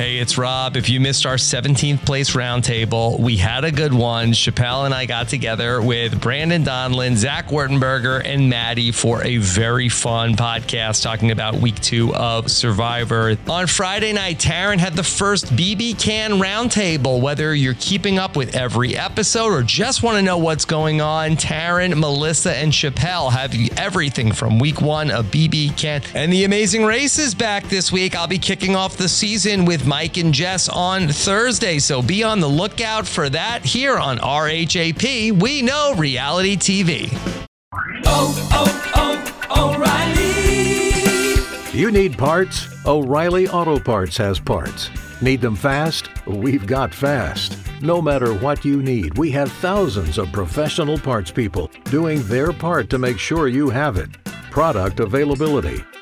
Hey, it's Rob. If you missed our 17th place roundtable, we had a good one. Chappell and I got together with Brandon Donlin, Zach Wertenberger, and Maddie for a very fun podcast talking about week two of Survivor. On Friday night, Taryn had the first BB Can roundtable. Whether you're keeping up with every episode or just want to know what's going on, Taryn, Melissa, and Chappell have everything from week one of BB Can. And the amazing race is back this week. I'll be kicking off the season with Mike and Jess on Thursday. So be on the lookout for that here on RHAP. We know reality TV. Oh, oh, oh, O'Reilly. You need parts? O'Reilly Auto Parts has parts. Need them fast? We've got fast. No matter what you need, we have thousands of professional parts people doing their part to make sure you have it. Product availability.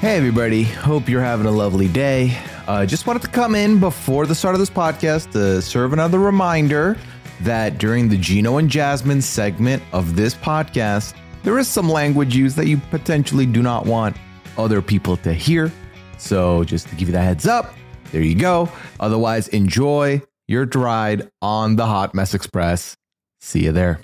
Hey, everybody. Hope you're having a lovely day. Uh, just wanted to come in before the start of this podcast to serve another reminder that during the Gino and Jasmine segment of this podcast, there is some language used that you potentially do not want other people to hear. So, just to give you that heads up, there you go. Otherwise, enjoy your ride on the Hot Mess Express. See you there.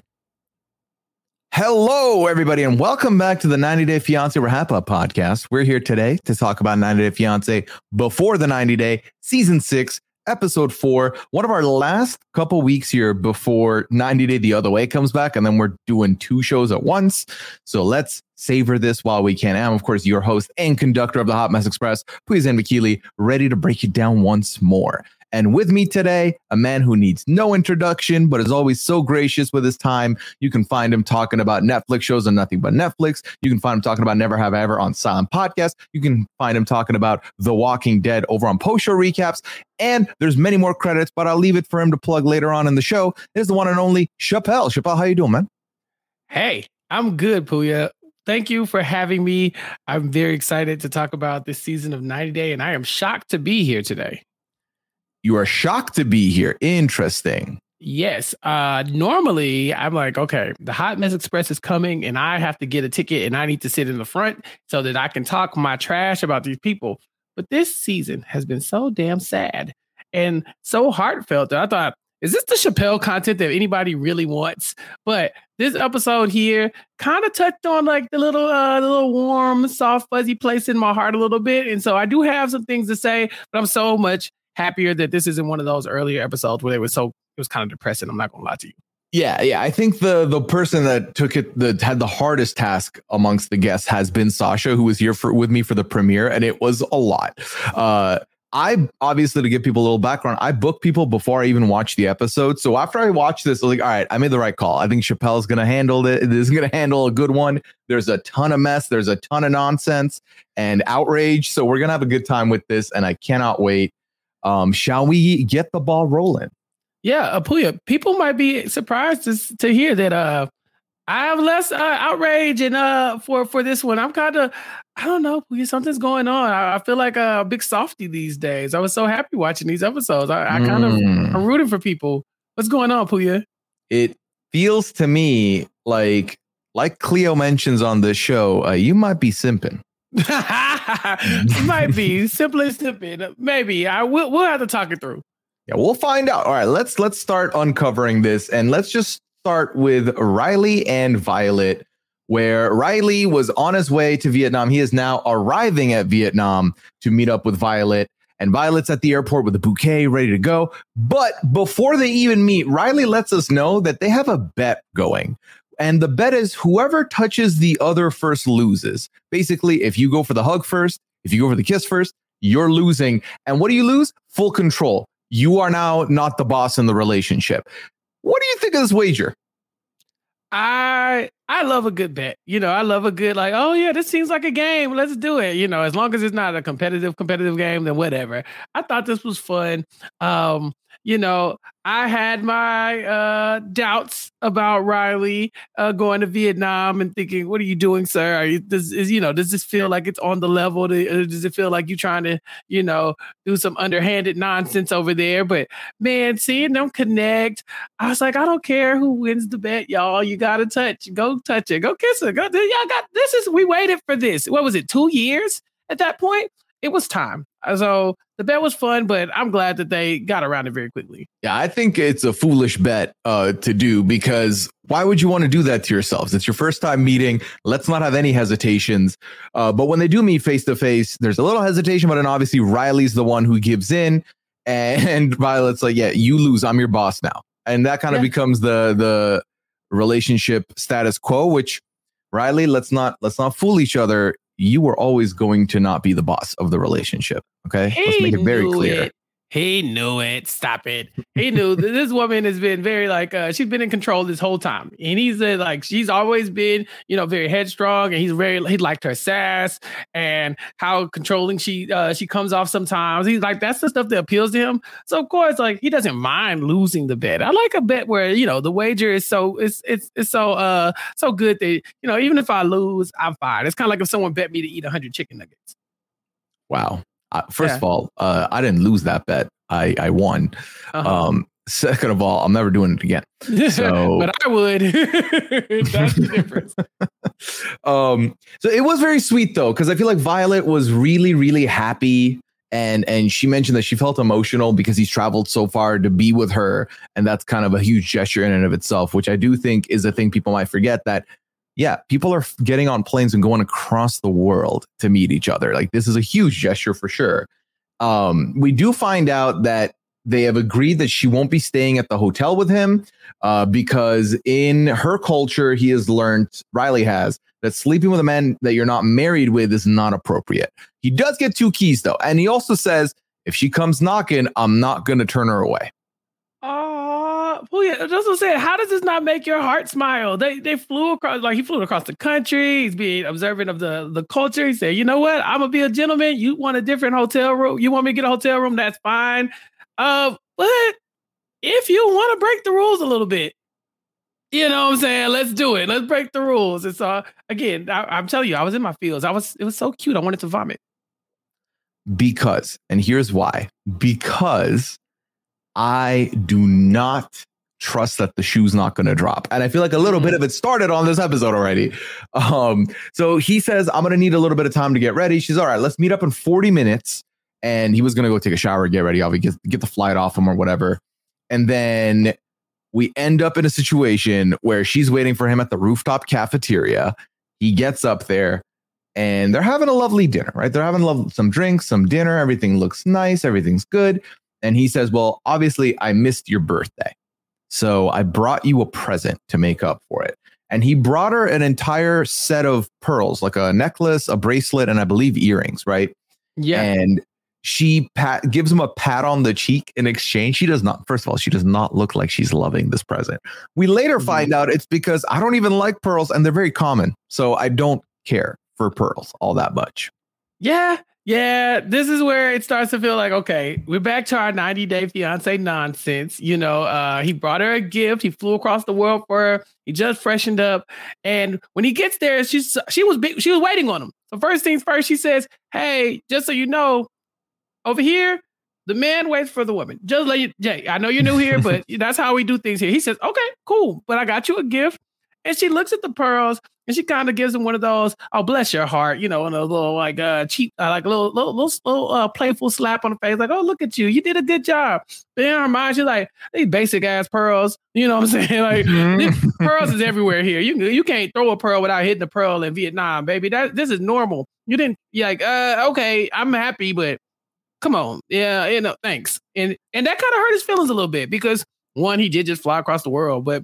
Hello, everybody, and welcome back to the 90 Day Fiance RHAPup podcast. We're here today to talk about 90 Day Fiance before the 90 Day, season six, episode four. One of our last couple weeks here before 90 Day the Other Way comes back, and then we're doing two shows at once. So let's savor this while we can. I'm, of course, your host and conductor of the Hot Mess Express, Please and McKeely, ready to break it down once more. And with me today, a man who needs no introduction, but is always so gracious with his time. You can find him talking about Netflix shows on Nothing But Netflix. You can find him talking about Never Have I Ever on Silent Podcast. You can find him talking about The Walking Dead over on Post Show Recaps. And there's many more credits, but I'll leave it for him to plug later on in the show. Is the one and only Chappell. Chappell, how you doing, man? Hey, I'm good, Pooya. Thank you for having me. I'm very excited to talk about this season of 90 Day, and I am shocked to be here today. You are shocked to be here. Interesting. Yes. Uh normally I'm like, okay, the Hot Mess Express is coming and I have to get a ticket and I need to sit in the front so that I can talk my trash about these people. But this season has been so damn sad and so heartfelt that I thought, is this the Chappell content that anybody really wants? But this episode here kind of touched on like the little uh the little warm, soft, fuzzy place in my heart a little bit. And so I do have some things to say, but I'm so much happier that this isn't one of those earlier episodes where it was so it was kind of depressing. I'm not gonna lie to you. Yeah, yeah. I think the the person that took it that had the hardest task amongst the guests has been Sasha, who was here for with me for the premiere, and it was a lot. Uh I obviously to give people a little background, I book people before I even watch the episode. So after I watched this, I was like, all right, I made the right call. I think Chappell's gonna handle it. This is gonna handle a good one. There's a ton of mess, there's a ton of nonsense and outrage. So we're gonna have a good time with this, and I cannot wait. Um, shall we get the ball rolling? Yeah, Apuya, people might be surprised to, to hear that uh I have less uh, outrage and uh for for this one. I'm kind of I don't know, something's going on. I, I feel like a big softy these days. I was so happy watching these episodes. I, I kind of Mm. I'm rooting for people. What's going on, Pooya? It feels to me like, like Cleo mentions on the show, uh, you might be simping. might be simply simping. Maybe I will. We'll have to talk it through. Yeah, we'll find out. All right, let's let's start uncovering this, and let's just start with Riley and Violet, where Riley was on his way to Vietnam. He is now arriving at Vietnam to meet up with Violet. And Violet's at the airport with a bouquet ready to go. But before they even meet, Riley lets us know that they have a bet going. And the bet is whoever touches the other first loses. Basically, if you go for the hug first, if you go for the kiss first, you're losing. And what do you lose? Full control. You are now not the boss in the relationship. What do you think of this wager? I I love a good bet. You know, I love a good like, oh yeah, this seems like a game. Let's do it. You know, as long as it's not a competitive competitive game, then whatever. I thought this was fun. Um, you know, I had my uh, doubts about Riley uh, going to Vietnam and thinking, "What are you doing, sir? Are you, does is, you know does this feel like it's on the level? To, uh, does it feel like you're trying to you know do some underhanded nonsense over there?" But man, seeing them connect, I was like, I don't care who wins the bet, y'all. You gotta touch, go touch it, go kiss it, go. Y'all got this is we waited for this. What was it? Two years at that point. It was time. So the bet was fun, but I'm glad that they got around it very quickly. Yeah, I think it's a foolish bet uh, to do because why would you want to do that to yourselves? It's your first time meeting. Let's not have any hesitations. Uh, but when they do meet face to face, there's a little hesitation, but then obviously Riley's the one who gives in, and Violet's like, "Yeah, you lose. I'm your boss now," and that kind of Yeah. becomes the the relationship status quo. Which Riley, let's not let's not fool each other. You were always going to not be the boss of the relationship. Okay, let's make it very clear. it. He knew it. Stop it. He knew this woman has been very like uh, she's been in control this whole time, and he's uh, like she's always been you know very headstrong, and he's very he liked her sass and how controlling she uh, she comes off sometimes. He's like that's the stuff that appeals to him. So of course, like he doesn't mind losing the bet. I like a bet where you know the wager is so it's it's it's so uh so good that you know even if I lose, I'm fine. It's kind of like if someone bet me to eat hundred chicken nuggets. Wow. Uh, first Yeah. of all, uh, I didn't lose that bet. I, I won. Uh-huh. Um, second of all, I'm never doing it again. So- but I would. That's the difference. Um, so it was very sweet though, because I feel like Violet was really, really happy. And and she mentioned that she felt emotional because he's traveled so far to be with her. And that's kind of a huge gesture in and of itself, which I do think is a thing people might forget that yeah, people are getting on planes and going across the world to meet each other. Like this is a huge gesture for sure. Um, we do find out that they have agreed that she won't be staying at the hotel with him uh, because in her culture, he has learned, Riley has, that sleeping with a man that you're not married with is not appropriate. He does get two keys though. And he also says, if she comes knocking, I'm not going to turn her away. Oh, well, yeah. Just to say, how does this not make your heart smile? They they flew across, like he flew across the country. He's being observant of the the culture. He said, you know what? I'm gonna be a gentleman. You want a different hotel room? You want me to get a hotel room? That's fine. Uh, but if you want to break the rules a little bit, you know what I'm saying? Let's do it. Let's break the rules. It's uh again, I, I'm telling you, I was in my feels. I was it was so cute. I wanted to vomit. because, and here's why because I do not trust that the shoe's not going to drop. And I feel like a little bit of it started on this episode already. Um, so he says, I'm going to need a little bit of time to get ready. She's all right, let's meet up in 40 minutes. And he was going to go take a shower, get ready, obviously get, get the flight off him or whatever. And then we end up in a situation where she's waiting for him at the rooftop cafeteria. He gets up there and they're having a lovely dinner, right? They're having love, some drinks, some dinner. Everything looks nice. Everything's good. And he says, Well, obviously, I missed your birthday. So I brought you a present to make up for it. And he brought her an entire set of pearls, like a necklace, a bracelet, and I believe earrings, right? Yeah. And she pat gives him a pat on the cheek in exchange. She does not, first of all, she does not look like she's loving this present. We later Mhm. find out it's because I don't even like pearls and they're very common. So I don't care for pearls all that much. Yeah, yeah. This is where it starts to feel like, okay, we're back to our 90 day fiance nonsense. You know, uh, he brought her a gift. He flew across the world for her. He just freshened up. And when he gets there, she's she was big, she was waiting on him. So first things first, she says, Hey, just so you know, over here, the man waits for the woman. Just let you, Jay, I know you're new here, but that's how we do things here. He says, Okay, cool. But I got you a gift. And she looks at the pearls and she kind of gives him one of those, oh bless your heart, you know, and a little like uh cheap, uh, like a little little little, little uh, playful slap on the face, like, oh look at you, you did a good job. But in her mind, she's like, these basic ass pearls, you know what I'm saying? Like this- pearls is everywhere here. You you can't throw a pearl without hitting a pearl in Vietnam, baby. That this is normal. You didn't you're like, uh, okay, I'm happy, but come on, yeah, you know, thanks. And and that kind of hurt his feelings a little bit because one, he did just fly across the world, but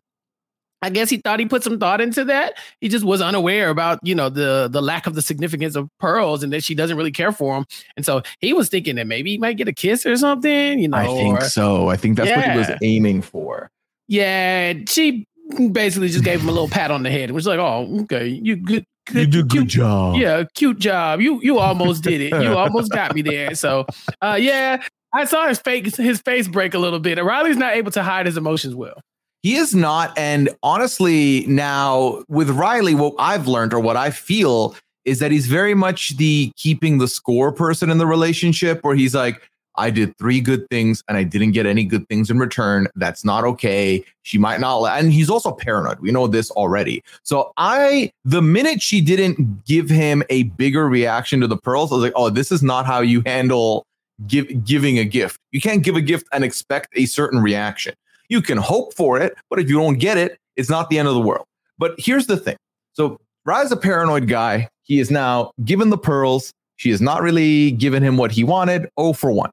I guess he thought he put some thought into that. He just was unaware about, you know, the the lack of the significance of pearls and that she doesn't really care for him. And so he was thinking that maybe he might get a kiss or something, you know. I think or- so. I think that's what he was aiming for. Yeah, she basically just gave him a little pat on the head. It was like, "Oh, okay, you good, you do good cute, job. yeah, cute job. You you almost did it. You almost got me there." So, uh, yeah, I saw his face his face break a little bit. Riley's not able to hide his emotions well. He is not. And honestly, now with Riley, what I've learned or what I feel is that he's very much the keeping the score person in the relationship where he's like, I did three good things and I didn't get any good things in return. That's not okay. She might not. And he's also paranoid. We know this already. So I, the minute she didn't give him a bigger reaction to the pearls, I was like, oh, this is not how you handle give, giving a gift. You can't give a gift and expect a certain reaction. You can hope for it, but if you don't get it, it's not the end of the world. But here's the thing. So Rye's a paranoid guy. He is now given the pearls. She has not really given him what he wanted. Oh for one.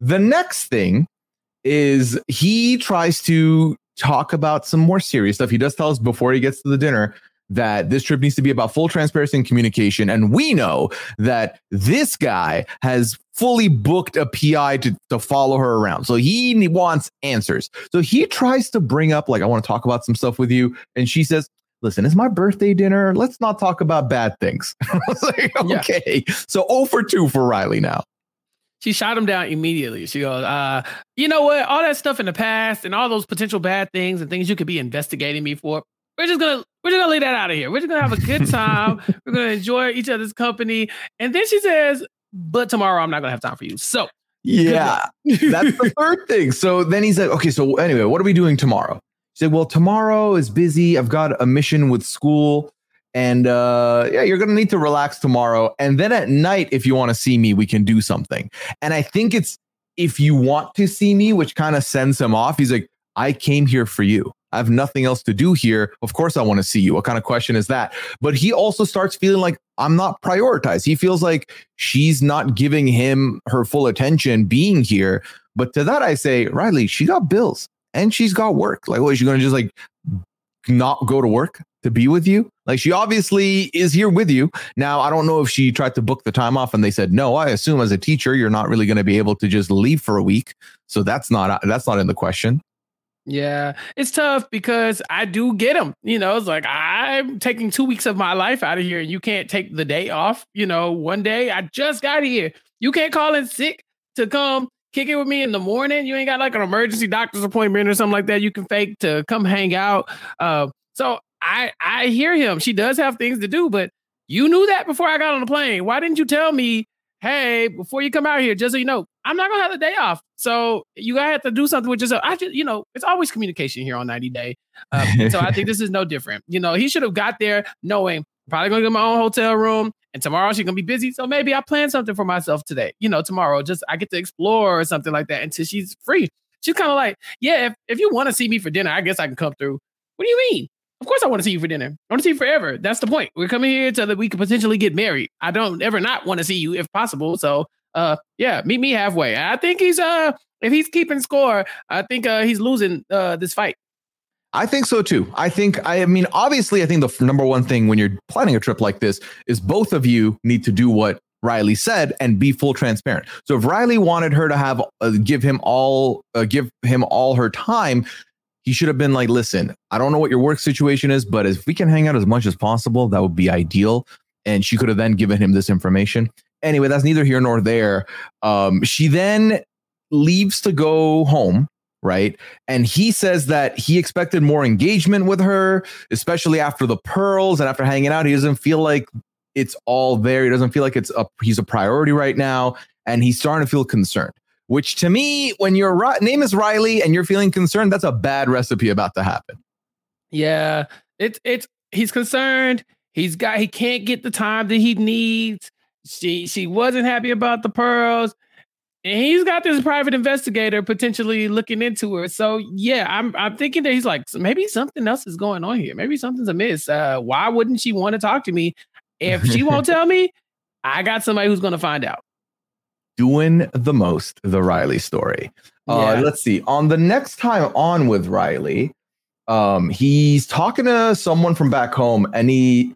The next thing is he tries to talk about some more serious stuff. He does tell us before he gets to the dinner that this trip needs to be about full transparency and communication. And we know that this guy has fully booked a PI to, to follow her around. So he wants answers. So he tries to bring up, like, I want to talk about some stuff with you. And she says, Listen, it's my birthday dinner. Let's not talk about bad things. I was like, okay. Yeah. So 0 for 2 for Riley now she shot him down immediately. She goes, uh, you know what? All that stuff in the past and all those potential bad things and things you could be investigating me for. We're just gonna we're just gonna leave that out of here. We're just gonna have a good time. we're gonna enjoy each other's company. And then she says, but tomorrow I'm not gonna have time for you. So yeah, that's the third thing. So then he's like, okay, so anyway, what are we doing tomorrow? She said, well, tomorrow is busy. I've got a mission with school. And uh, yeah, you're to need to relax tomorrow. And then at night, if you want to see me, we can do something. And I think it's if you want to see me, which kind of sends him off. He's like, I came here for you. I have nothing else to do here. Of course, I want to see you. What kind of question is that? But he also starts feeling like I'm not prioritized. He feels like she's not giving him her full attention being here. But to that, I say, Riley, she got bills and she's got work. Like, what is she going to just like not go to work to be with you? Like she obviously is here with you. Now, I don't know if she tried to book the time off and they said no. I assume as a teacher, you're not really going to be able to just leave for a week. So that's not that's not in the question. Yeah, it's tough because I do get them. You know, it's like I'm taking two weeks of my life out of here, and you can't take the day off. You know, one day I just got here. You can't call in sick to come kick it with me in the morning. You ain't got like an emergency doctor's appointment or something like that. You can fake to come hang out. Uh, so I I hear him. She does have things to do, but you knew that before I got on the plane. Why didn't you tell me, hey, before you come out here, just so you know, I'm not gonna have the day off. So you gotta have to do something with yourself. I just, you know, it's always communication here on 90 Day. Um, so I think this is no different. You know, he should have got there knowing probably gonna get my own hotel room. And tomorrow she's gonna be busy. So maybe I plan something for myself today. You know, tomorrow, just I get to explore or something like that until she's free. She's kind of like, yeah, if, if you want to see me for dinner, I guess I can come through. What do you mean? Of course, I want to see you for dinner. I want to see you forever. That's the point. We're coming here so that we could potentially get married. I don't ever not want to see you if possible. So, uh, yeah, meet me halfway. I think he's uh, if he's keeping score, I think uh, he's losing uh this fight. I think so too. I think, I mean, obviously, I think the number one thing when you're planning a trip like this is both of you need to do what Riley said and be full transparent. So if Riley wanted her to have uh, give him all uh, give him all her time, he should have been like, listen, I don't know what your work situation is, but if we can hang out as much as possible, that would be ideal. And she could have then given him this information. Anyway, that's neither here nor there. Um, she then leaves to go home, right? And he says that he expected more engagement with her, especially after the pearls and after hanging out. He doesn't feel like it's all there. He doesn't feel like it's a he's a priority right now, and he's starting to feel concerned which to me, when your name is Riley and you're feeling concerned, that's a bad recipe about to happen. Yeah, it's it's he's concerned. He's got he can't get the time that he needs. She she wasn't happy about the pearls. And he's got this private investigator potentially looking into her. So yeah, I'm I'm thinking that he's like maybe something else is going on here. Maybe something's amiss. Uh, why wouldn't she want to talk to me? If she won't tell me, I got somebody who's going to find out doing the most, the Riley story. Uh, yeah. Let's see. On the next time on with Riley, um, he's talking to someone from back home and he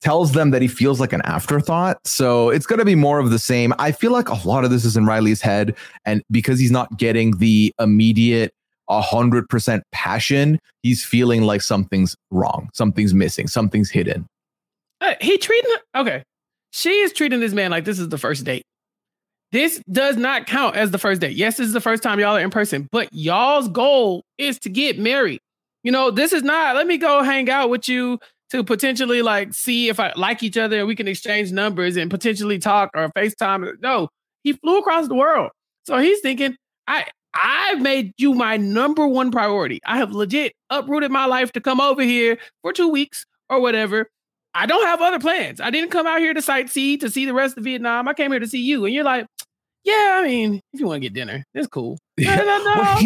tells them that he feels like an afterthought. So it's going to be more of the same. I feel like a lot of this is in Riley's head. And because he's not getting the immediate 100% passion, he's feeling like something's wrong, something's missing, something's hidden. Uh, he treating, okay. She is treating this man like this is the first date. this does not count as the first date. Yes, this is the first time y'all are in person, but y'all's goal is to get married. You know, this is not, let me go hang out with you to potentially like see if I like each other and we can exchange numbers and potentially talk or FaceTime. No, he flew across the world. So he's thinking, I I've made you my number one priority. I have legit uprooted my life to come over here for two weeks or whatever. I don't have other plans. I didn't come out here to sightsee to see the rest of Vietnam. I came here to see you. And you're like, yeah, I mean, if you want to get dinner, it's cool. No, no, no. Well,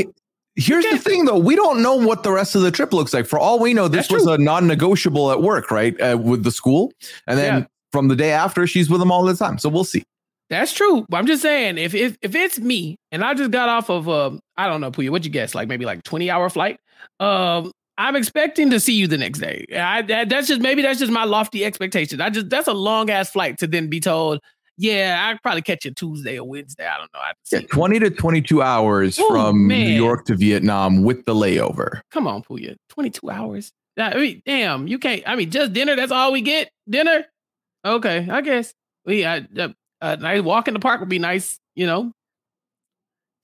here's the thing, though. We don't know what the rest of the trip looks like. For all we know, this was a non-negotiable at work, right? Uh, with the school, and then Yeah. from the day after, she's with them all the time. So we'll see. That's true. But I'm just saying, if if if it's me and I just got off of um, I don't know, Pooya, what'd you guess? Like maybe like 20 hour flight. Um, I'm expecting to see you the next day. I that, that's just maybe that's just my lofty expectation. I just that's a long ass flight to then be told, yeah, I'd probably catch you Tuesday or Wednesday. I don't know. I Yeah, 20 to 22 hours Oh, from New. York to Vietnam with the layover. Come on, Pooya. 22 hours. I mean, damn, you can't. I mean, just dinner. That's all we get. Dinner. Okay, I guess we uh, uh, a nice walk in the park would be nice. You know,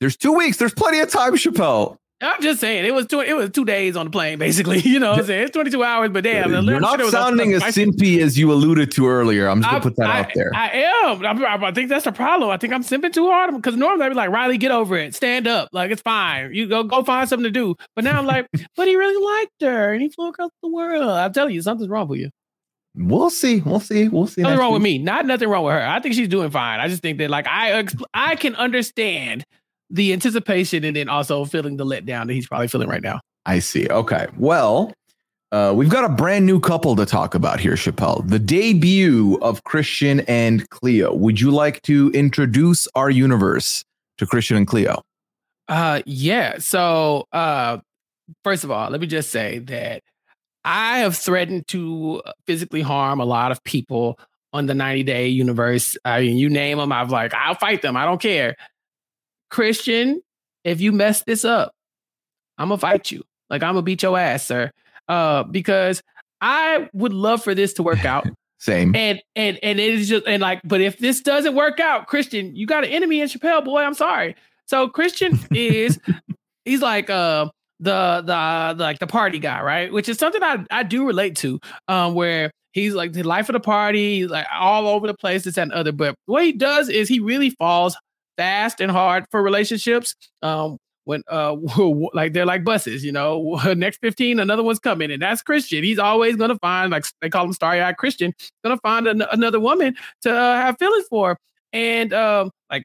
There's two weeks. There's plenty of time, Chappell. I'm just saying it was two. It was two days on the plane, basically. You know, what I'm saying it's 22 hours, but damn, You're not was sounding as simpy as you alluded to earlier. I'm just gonna I- put that I, out there. I am. I'm- I, think that's the problem. I think I'm simping too hard because normally I'd be like, Riley, get over it. Stand up. Like it's fine. You go go find something to do. But now I'm like, but he really liked her and he flew across the world. I'm telling you, something's wrong with you. we'll see. We'll see. We'll see. Nothing wrong with me. Not nothing wrong with her. I think she's doing fine. I just think that like I I can understand the anticipation and then also feeling the letdown that he's probably feeling right now. I see. Okay. Well, uh, we've got a brand new couple to talk about here, Chappell. The debut of Christian and Cleo. Would you like to introduce our universe to Christian and Cleo? Uh yeah. So uh first of all, let me just say that I have threatened to physically harm a lot of people on the 90 day universe. I mean, you name them, I've like, I'll fight them. I don't care. Christian, if you mess this up, I'm gonna fight you. Like I'm gonna beat your ass, sir. Uh, because I would love for this to work out. Same. And and and it is just and like, but if this doesn't work out, Christian, you got an enemy in Chappell, boy. I'm sorry. So Christian is he's like uh the the like the party guy, right? Which is something I I do relate to. Um, where he's like the life of the party, like all over the place, this and other. But what he does is he really falls fast and hard for relationships. Um, when uh like they're like buses, you know, next 15, another one's coming, and that's Christian. He's always gonna find like they call him starry eyed Christian, gonna find an- another woman to uh, have feelings for, and um like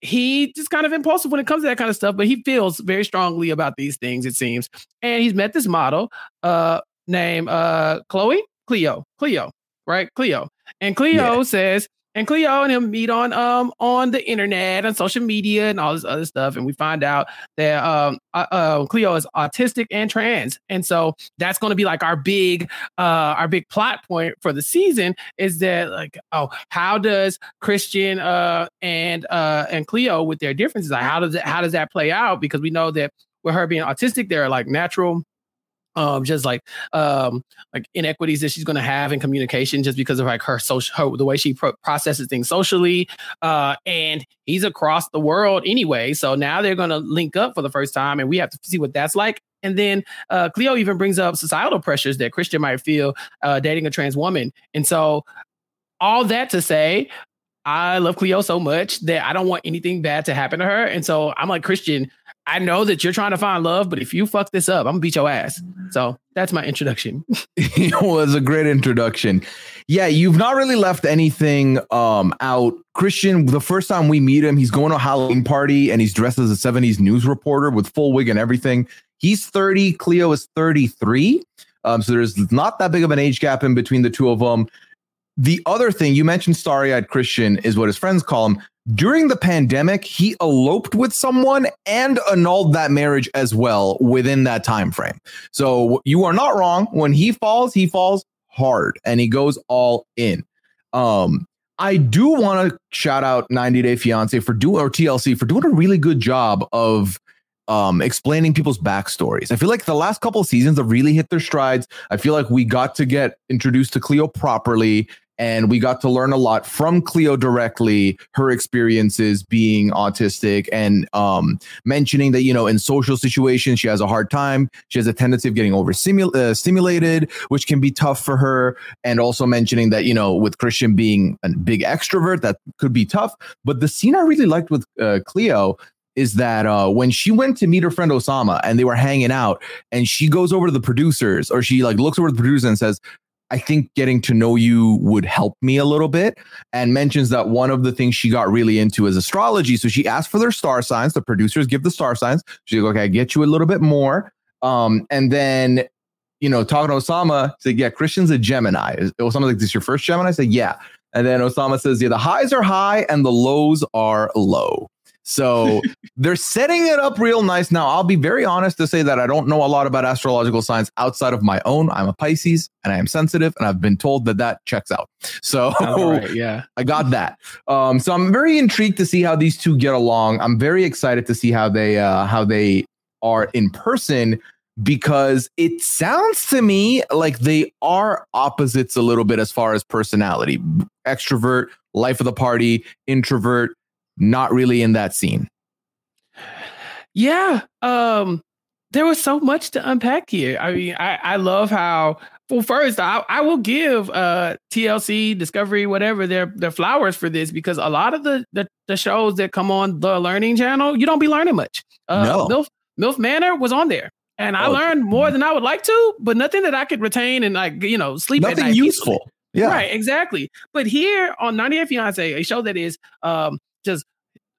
he just kind of impulsive when it comes to that kind of stuff, but he feels very strongly about these things, it seems. And he's met this model uh named uh Chloe, Cleo, Cleo, right? Cleo. And Cleo says, and Cleo and him meet on um on the internet and social media and all this other stuff. And we find out that um uh, uh, Cleo is autistic and trans. And so that's going to be like our big uh our big plot point for the season is that like oh how does Christian uh and uh and Cleo with their differences like how does it how does that play out because we know that with her being autistic there are like natural um just like um like inequities that she's going to have in communication just because of like her social her, the way she pro- processes things socially uh and he's across the world anyway so now they're going to link up for the first time and we have to see what that's like and then uh cleo even brings up societal pressures that christian might feel uh dating a trans woman and so all that to say I love Cleo so much that I don't want anything bad to happen to her. And so I'm like, Christian, I know that you're trying to find love, but if you fuck this up, I'm gonna beat your ass. So that's my introduction. it was a great introduction. Yeah, you've not really left anything um out. Christian, the first time we meet him, he's going to a Halloween party and he's dressed as a 70s news reporter with full wig and everything. He's 30, Cleo is 33. Um, so there's not that big of an age gap in between the two of them. The other thing you mentioned, starry eyed Christian, is what his friends call him. During the pandemic, he eloped with someone and annulled that marriage as well within that time frame. So you are not wrong. When he falls, he falls hard and he goes all in. Um, I do want to shout out 90 Day Fiance for doing or TLC for doing a really good job of um explaining people's backstories. I feel like the last couple seasons have really hit their strides. I feel like we got to get introduced to Cleo properly and we got to learn a lot from Cleo directly, her experiences being autistic, and um, mentioning that you know in social situations she has a hard time. She has a tendency of getting over uh, stimulated, which can be tough for her, and also mentioning that you know with Christian being a big extrovert, that could be tough. But the scene I really liked with uh, Cleo is that uh, when she went to meet her friend Osama and they were hanging out, and she goes over to the producers, or she like looks over to the producer and says, I think getting to know you would help me a little bit. And mentions that one of the things she got really into is astrology. So she asked for their star signs. The producers give the star signs. She's like, okay, I get you a little bit more. Um, and then, you know, talking to Osama, said, yeah, Christian's a Gemini. Osama like, this your first Gemini? I said, yeah. And then Osama says, yeah, the highs are high and the lows are low. So they're setting it up real nice. Now, I'll be very honest to say that I don't know a lot about astrological signs outside of my own. I'm a Pisces and I am sensitive, and I've been told that that checks out. So right, yeah, I got that. Um, so I'm very intrigued to see how these two get along. I'm very excited to see how they uh, how they are in person because it sounds to me like they are opposites a little bit as far as personality extrovert life of the party introvert not really in that scene. Yeah. Um, there was so much to unpack here. I mean, I, I love how well first I, I will give uh TLC, Discovery, whatever their their flowers for this because a lot of the, the, the shows that come on the learning channel, you don't be learning much. Uh no. MILF, MILF Manor was on there. And I oh. learned more than I would like to, but nothing that I could retain and like, you know, sleep nothing useful. Yeah. Right, exactly. But here on 90 Day Fiance, a show that is um just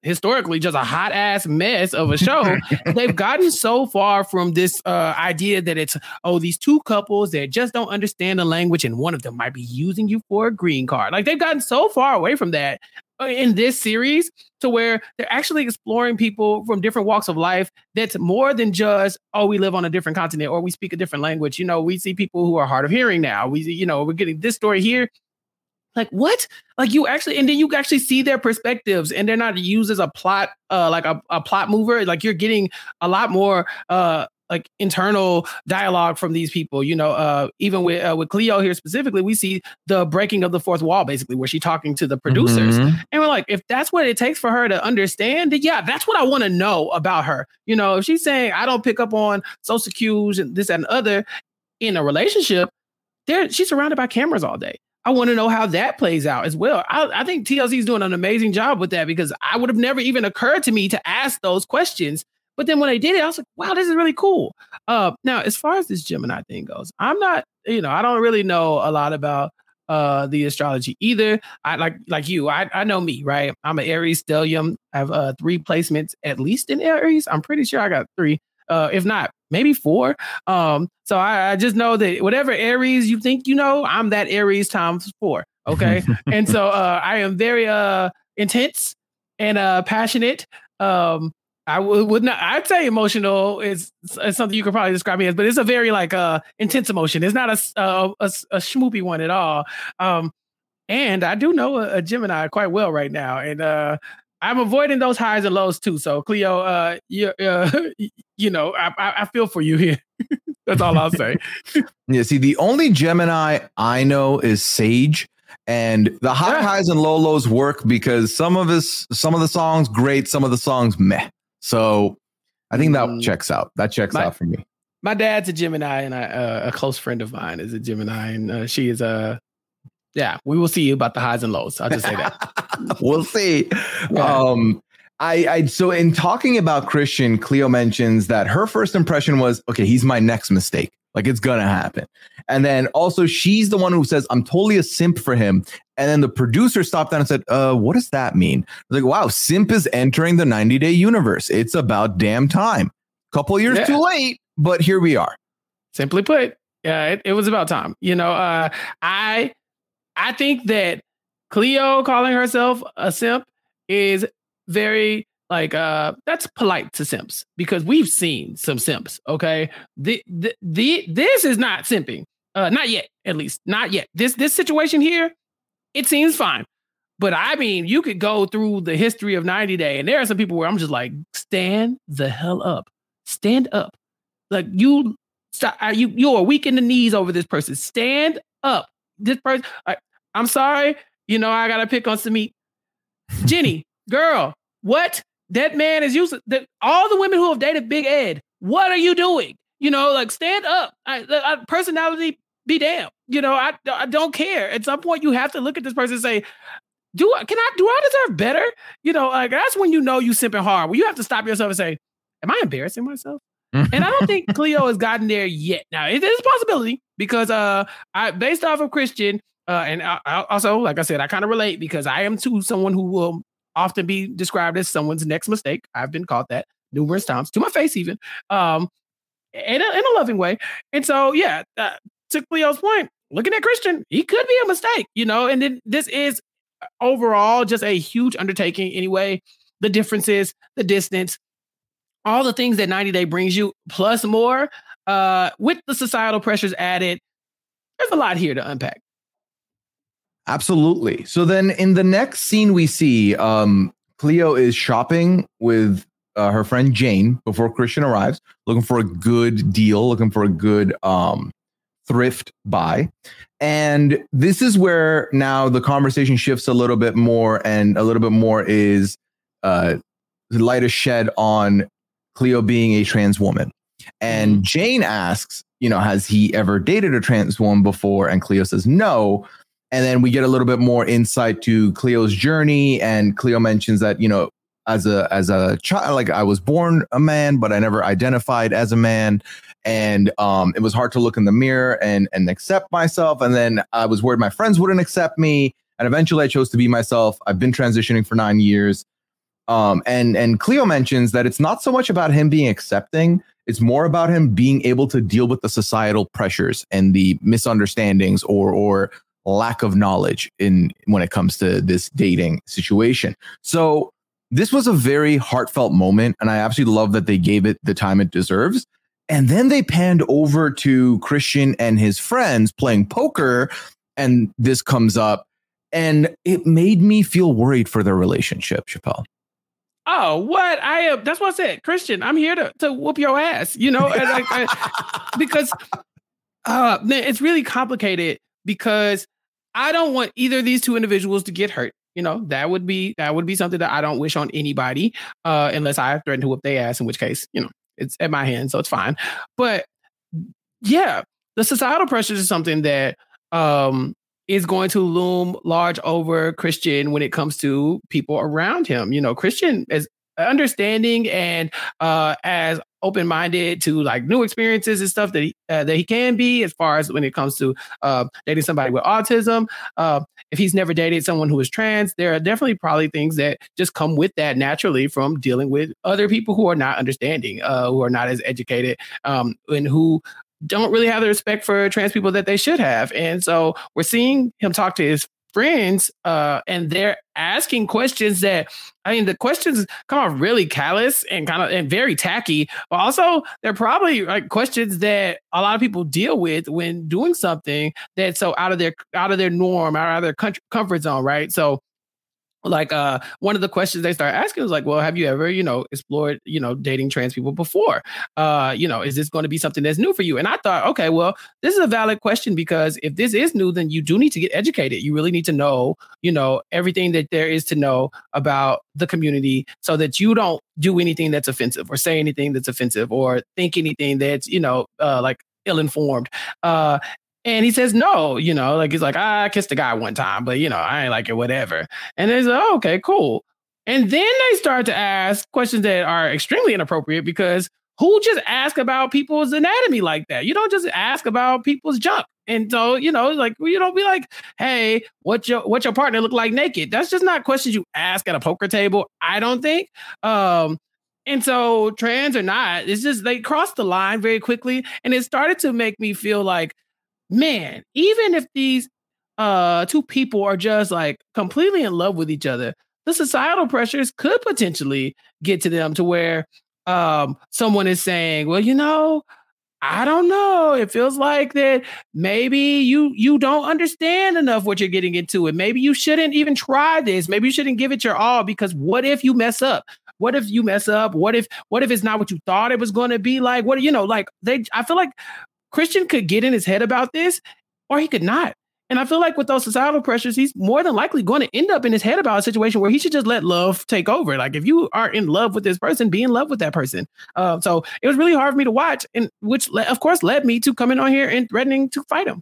historically just a hot ass mess of a show. they've gotten so far from this uh, idea that it's oh these two couples that just don't understand the language and one of them might be using you for a green card. Like they've gotten so far away from that uh, in this series to where they're actually exploring people from different walks of life that's more than just oh we live on a different continent or we speak a different language you know we see people who are hard of hearing now we you know we're getting this story here like what? Like you actually and then you actually see their perspectives and they're not used as a plot uh like a, a plot mover. Like you're getting a lot more uh like internal dialogue from these people you know uh even with uh, with cleo here specifically we see the breaking of the fourth wall basically where she's talking to the producers. Mm-hmm. and we're like if that's what it takes for her to understand then yeah that's what i want to know about her. You know if she's saying i don't pick up on social cues and this and other in a relationship there she's surrounded by cameras all day I want to know how that plays out as well. I, I think TLC is doing an amazing job with that because I would have never even occurred to me to ask those questions. But then when I did it, I was like, wow, this is really cool. Uh, now, as far as this Gemini thing goes, I'm not, you know, I don't really know a lot about uh the astrology either. I like like you, I, I know me, right? I'm an Aries stellium. I have uh three placements at least in Aries. I'm pretty sure I got three uh, if not maybe four. Um, so I, I, just know that whatever Aries you think you know, I'm that Aries times four. Okay, and so uh, I am very uh, intense and uh, passionate. Um, I w- would not. I'd say emotional is, is, something you could probably describe me as, but it's a very like uh intense emotion. It's not a a, a, a schmoopy one at all. Um, and I do know a, a, Gemini quite well right now, and uh, I'm avoiding those highs and lows too. So Cleo, uh, you, uh, you know, I, I feel for you here. That's all I'll say. yeah. See, the only Gemini I know is Sage, and the high yeah. highs and low lows work because some of his, some of the songs great, some of the songs meh. So I think that mm. checks out. That checks my, out for me. My dad's a Gemini, and I, uh, a close friend of mine is a Gemini, and uh, she is a yeah, we will see you about the highs and lows. I'll just say that. we'll see. Yeah. Um, I, I so in talking about Christian, Cleo mentions that her first impression was, okay, he's my next mistake. Like it's gonna happen. And then also she's the one who says, I'm totally a simp for him. And then the producer stopped down and said, uh, what does that mean? like, wow, simp is entering the 90 day universe. It's about damn time. Couple years yeah. too late, but here we are. Simply put, yeah, it, it was about time. You know, uh, I I think that Cleo calling herself a simp is very like uh that's polite to simps because we've seen some simps okay? The, the the this is not simping uh not yet at least not yet. This this situation here it seems fine. But i mean you could go through the history of 90 day and there are some people where i'm just like stand the hell up. Stand up. Like you stop uh, you you're weak in the knees over this person. Stand up. This person I'm sorry. You know, I gotta pick on some meat. Jenny, girl, what? That man is using that all the women who have dated Big Ed. What are you doing? You know, like stand up. I, I, personality be damned. You know, I I don't care. At some point, you have to look at this person and say, "Do I can I do I deserve better?" You know, like that's when you know you simping hard. When you have to stop yourself and say, "Am I embarrassing myself?" and I don't think Cleo has gotten there yet. Now it is a possibility because uh, I based off of Christian, uh, and I, I also like I said, I kind of relate because I am too someone who will often be described as someone's next mistake. I've been called that numerous times to my face, even um, in a, in a loving way. And so, yeah, uh, to Cleo's point, looking at Christian, he could be a mistake, you know. And then this is uh, overall just a huge undertaking anyway. The differences, the distance, all the things that 90 Day brings you, plus more, uh, with the societal pressures added, there's a lot here to unpack. Absolutely. So then in the next scene we see, um, Cleo is shopping with uh, her friend Jane before Christian arrives, looking for a good deal, looking for a good um, thrift buy. And this is where now the conversation shifts a little bit more, and a little bit more is uh, light a shed on Cleo being a trans woman. And mm-hmm. Jane asks, you know, has he ever dated a trans woman before? And Cleo says no. And then we get a little bit more insight to Cleo's journey. And Cleo mentions that, you know, as a as a child, like I was born a man, but I never identified as a man. And um, it was hard to look in the mirror and and accept myself. And then I was worried my friends wouldn't accept me. And eventually I chose to be myself. I've been transitioning for nine years. Um, and and Cleo mentions that it's not so much about him being accepting, it's more about him being able to deal with the societal pressures and the misunderstandings or or lack of knowledge in when it comes to this dating situation. So this was a very heartfelt moment, and I absolutely love that they gave it the time it deserves. And then they panned over to Christian and his friends playing poker, and this comes up, and it made me feel worried for their relationship, Chappell. Oh, what I am? That's what I said, Christian. I'm here to to whoop your ass, you know, I, I, because uh, it's really complicated because I don't want either of these two individuals to get hurt. You know, that would be that would be something that I don't wish on anybody, uh, unless I threaten to whip their ass, in which case, you know, it's at my hand, so it's fine. But yeah, the societal pressures is something that um is going to loom large over Christian when it comes to people around him. You know, Christian is understanding and uh, as open minded to like new experiences and stuff that he, uh, that he can be as far as when it comes to uh, dating somebody with autism. Uh, if he's never dated someone who is trans, there are definitely probably things that just come with that naturally from dealing with other people who are not understanding, uh, who are not as educated, um, and who don't really have the respect for trans people that they should have. And so we're seeing him talk to his friends uh, and they're asking questions that I mean the questions come off really callous and kind of and very tacky, but also they're probably like questions that a lot of people deal with when doing something that's so out of their out of their norm, out of their comfort zone, right? So like uh one of the questions they start asking was like well have you ever you know explored you know dating trans people before? Uh you know is this going to be something that's new for you? And i thought okay well this is a valid question because if this is new then you do need to get educated. You really need to know you know everything that there is to know about the community so that you don't do anything that's offensive or say anything that's offensive or think anything that's you know uh like ill informed uh and he says no, you know, like he's like, ah, I kissed a guy one time, but you know, I ain't like it, whatever. And they like, oh, okay, cool. And then they start to ask questions that are extremely inappropriate because who just ask about people's anatomy like that? You don't just ask about people's junk. And so, you know, like you don't be like, hey, what your what your partner look like naked? That's just not questions you ask at a poker table, I don't think. Um, and so trans or not, it's just they crossed the line very quickly. And it started to make me feel like man, even if these uh two people are just like completely in love with each other, the societal pressures could potentially get to them to where um someone is saying, well, you know, I don't know. It feels like that maybe you you don't understand enough what you're getting into and maybe you shouldn't even try this. Maybe you shouldn't give it your all because what if you mess up? What if you mess up? What if what if it's not what you thought it was going to be like? What you know, like they I feel like Christian could get in his head about this, or he could not. And I feel like with those societal pressures, he's more than likely going to end up in his head about a situation where he should just let love take over. Like if you are in love with this person, be in love with that person. Uh, so it was really hard for me to watch, and which of course led me to coming on here and threatening to fight him.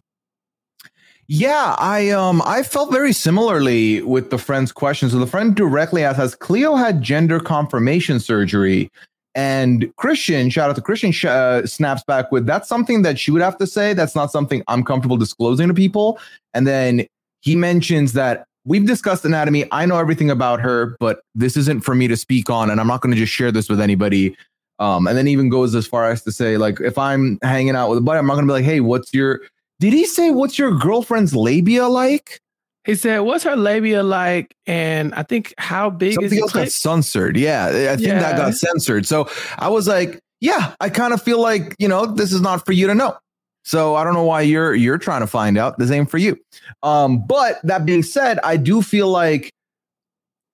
Yeah, I um I felt very similarly with the friend's question. So the friend directly asked, "Has Cleo had gender confirmation surgery?" And Christian, shout out to Christian, uh, snaps back with, "That's something that she would have to say. That's not something I'm comfortable disclosing to people." And then he mentions that we've discussed anatomy. I know everything about her, but this isn't for me to speak on, and I'm not going to just share this with anybody. Um, and then even goes as far as to say, like, if I'm hanging out with a buddy, I'm not going to be like, "Hey, what's your?" Did he say what's your girlfriend's labia like? He said, "What's her labia like?" And I think how big Something is else got censored. Yeah, I think that got censored. So I was like, yeah, I kind of feel like you know this is not for you to know. So I don't know why you're you're trying to find out. This ain't for you. Um, but that being said, I do feel like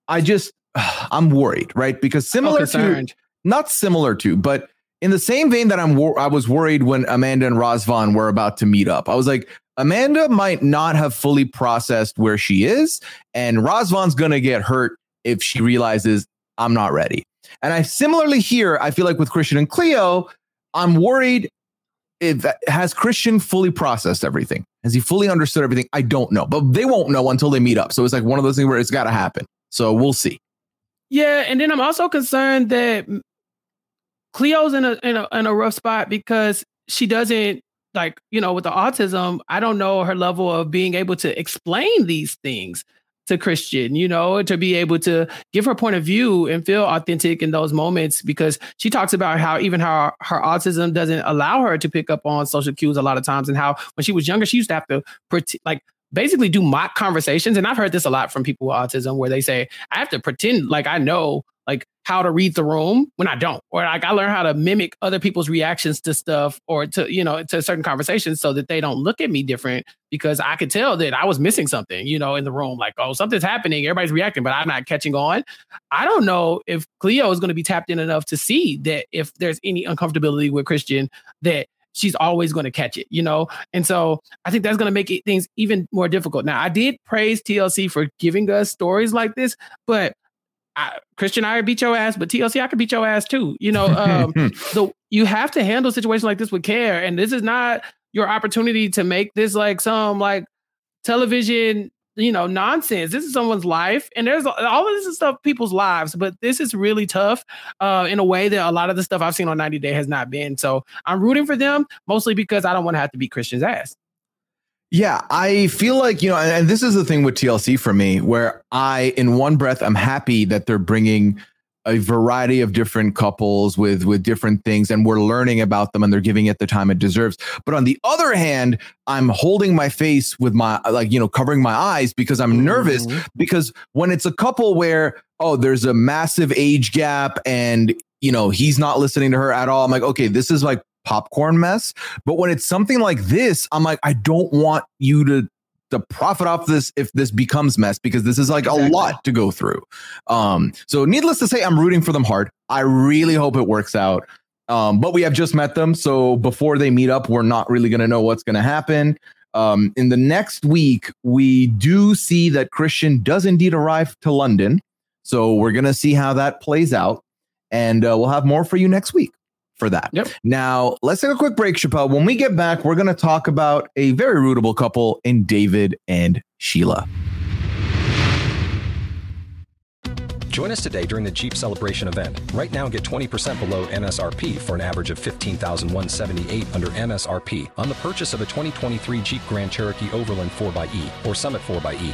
I just I'm worried, right? Because similar to not similar to, but in the same vein that I'm wor- I was worried when Amanda and Razvan were about to meet up. I was like, Amanda might not have fully processed where she is, and Razvan's gonna get hurt if she realizes I'm not ready. And I similarly here, I feel like with Christian and Cleo, I'm worried if has Christian fully processed everything? Has he fully understood everything? I don't know, but they won't know until they meet up. So it's like one of those things where it's got to happen. So we'll see. Yeah, and then I'm also concerned that Cleo's in a in a in a rough spot because she doesn't like you know with the autism. I don't know her level of being able to explain these things to Christian. You know, to be able to give her point of view and feel authentic in those moments because she talks about how even how her autism doesn't allow her to pick up on social cues a lot of times, and how when she was younger she used to have to pretend like basically do mock conversations. And I've heard this a lot from people with autism where they say, I have to pretend like I know how to read the room when I don't. Or like I learn how to mimic other people's reactions to stuff or to, you know, to certain conversations so that they don't look at me different because I could tell that I was missing something, you know, in the room. Like, oh, something's happening. Everybody's reacting, but I'm not catching on. I don't know if Cleo is going to be tapped in enough to see that if there's any uncomfortability with Christian, that she's always going to catch it, you know? And so I think that's going to make it, things even more difficult. Now, I did praise TLC for giving us stories like this, but I, Christian, I beat your ass, but TLC, I could beat your ass too. You know, um, so you have to handle situations like this with care. And this is not your opportunity to make this like some like television, you know, nonsense. This is someone's life. And there's all of this is stuff, people's lives, but this is really tough uh, in a way that a lot of the stuff I've seen on 90 Day has not been. So I'm rooting for them mostly because I don't want to have to beat Christian's ass. Yeah, I feel like, you know, and, this is the thing with TLC for me, where I, in one breath, I'm happy that they're bringing a variety of different couples with with different things and we're learning about them and they're giving it the time it deserves but on the other hand i'm holding my face with my like you know covering my eyes because i'm nervous Mhm. because when it's a couple where oh there's a massive age gap and you know he's not listening to her at all i'm like okay this is like popcorn mess. But when it's something like this i'm like i don't want you to to profit off this if this becomes mess because this is like Exactly. a lot to go through. Um so needless to say i'm rooting for them hard. I really hope it works out. Um but we have just met them. So before they meet up we're not really going to know what's going to happen. Um in the next week we do see that christian does indeed arrive to london. So we're going to see how that plays out. And uh, we'll have more for you next week for that. Yep. Now, let's take a quick break, Chappell. When we get back, we're going to talk about a very rootable couple in David and Sheila. Join us today during the Jeep Celebration event. Right now, get 20% below MSRP for an average of 15178 under MSRP on the purchase of a 2023 Jeep Grand Cherokee Overland 4xE or Summit 4xE.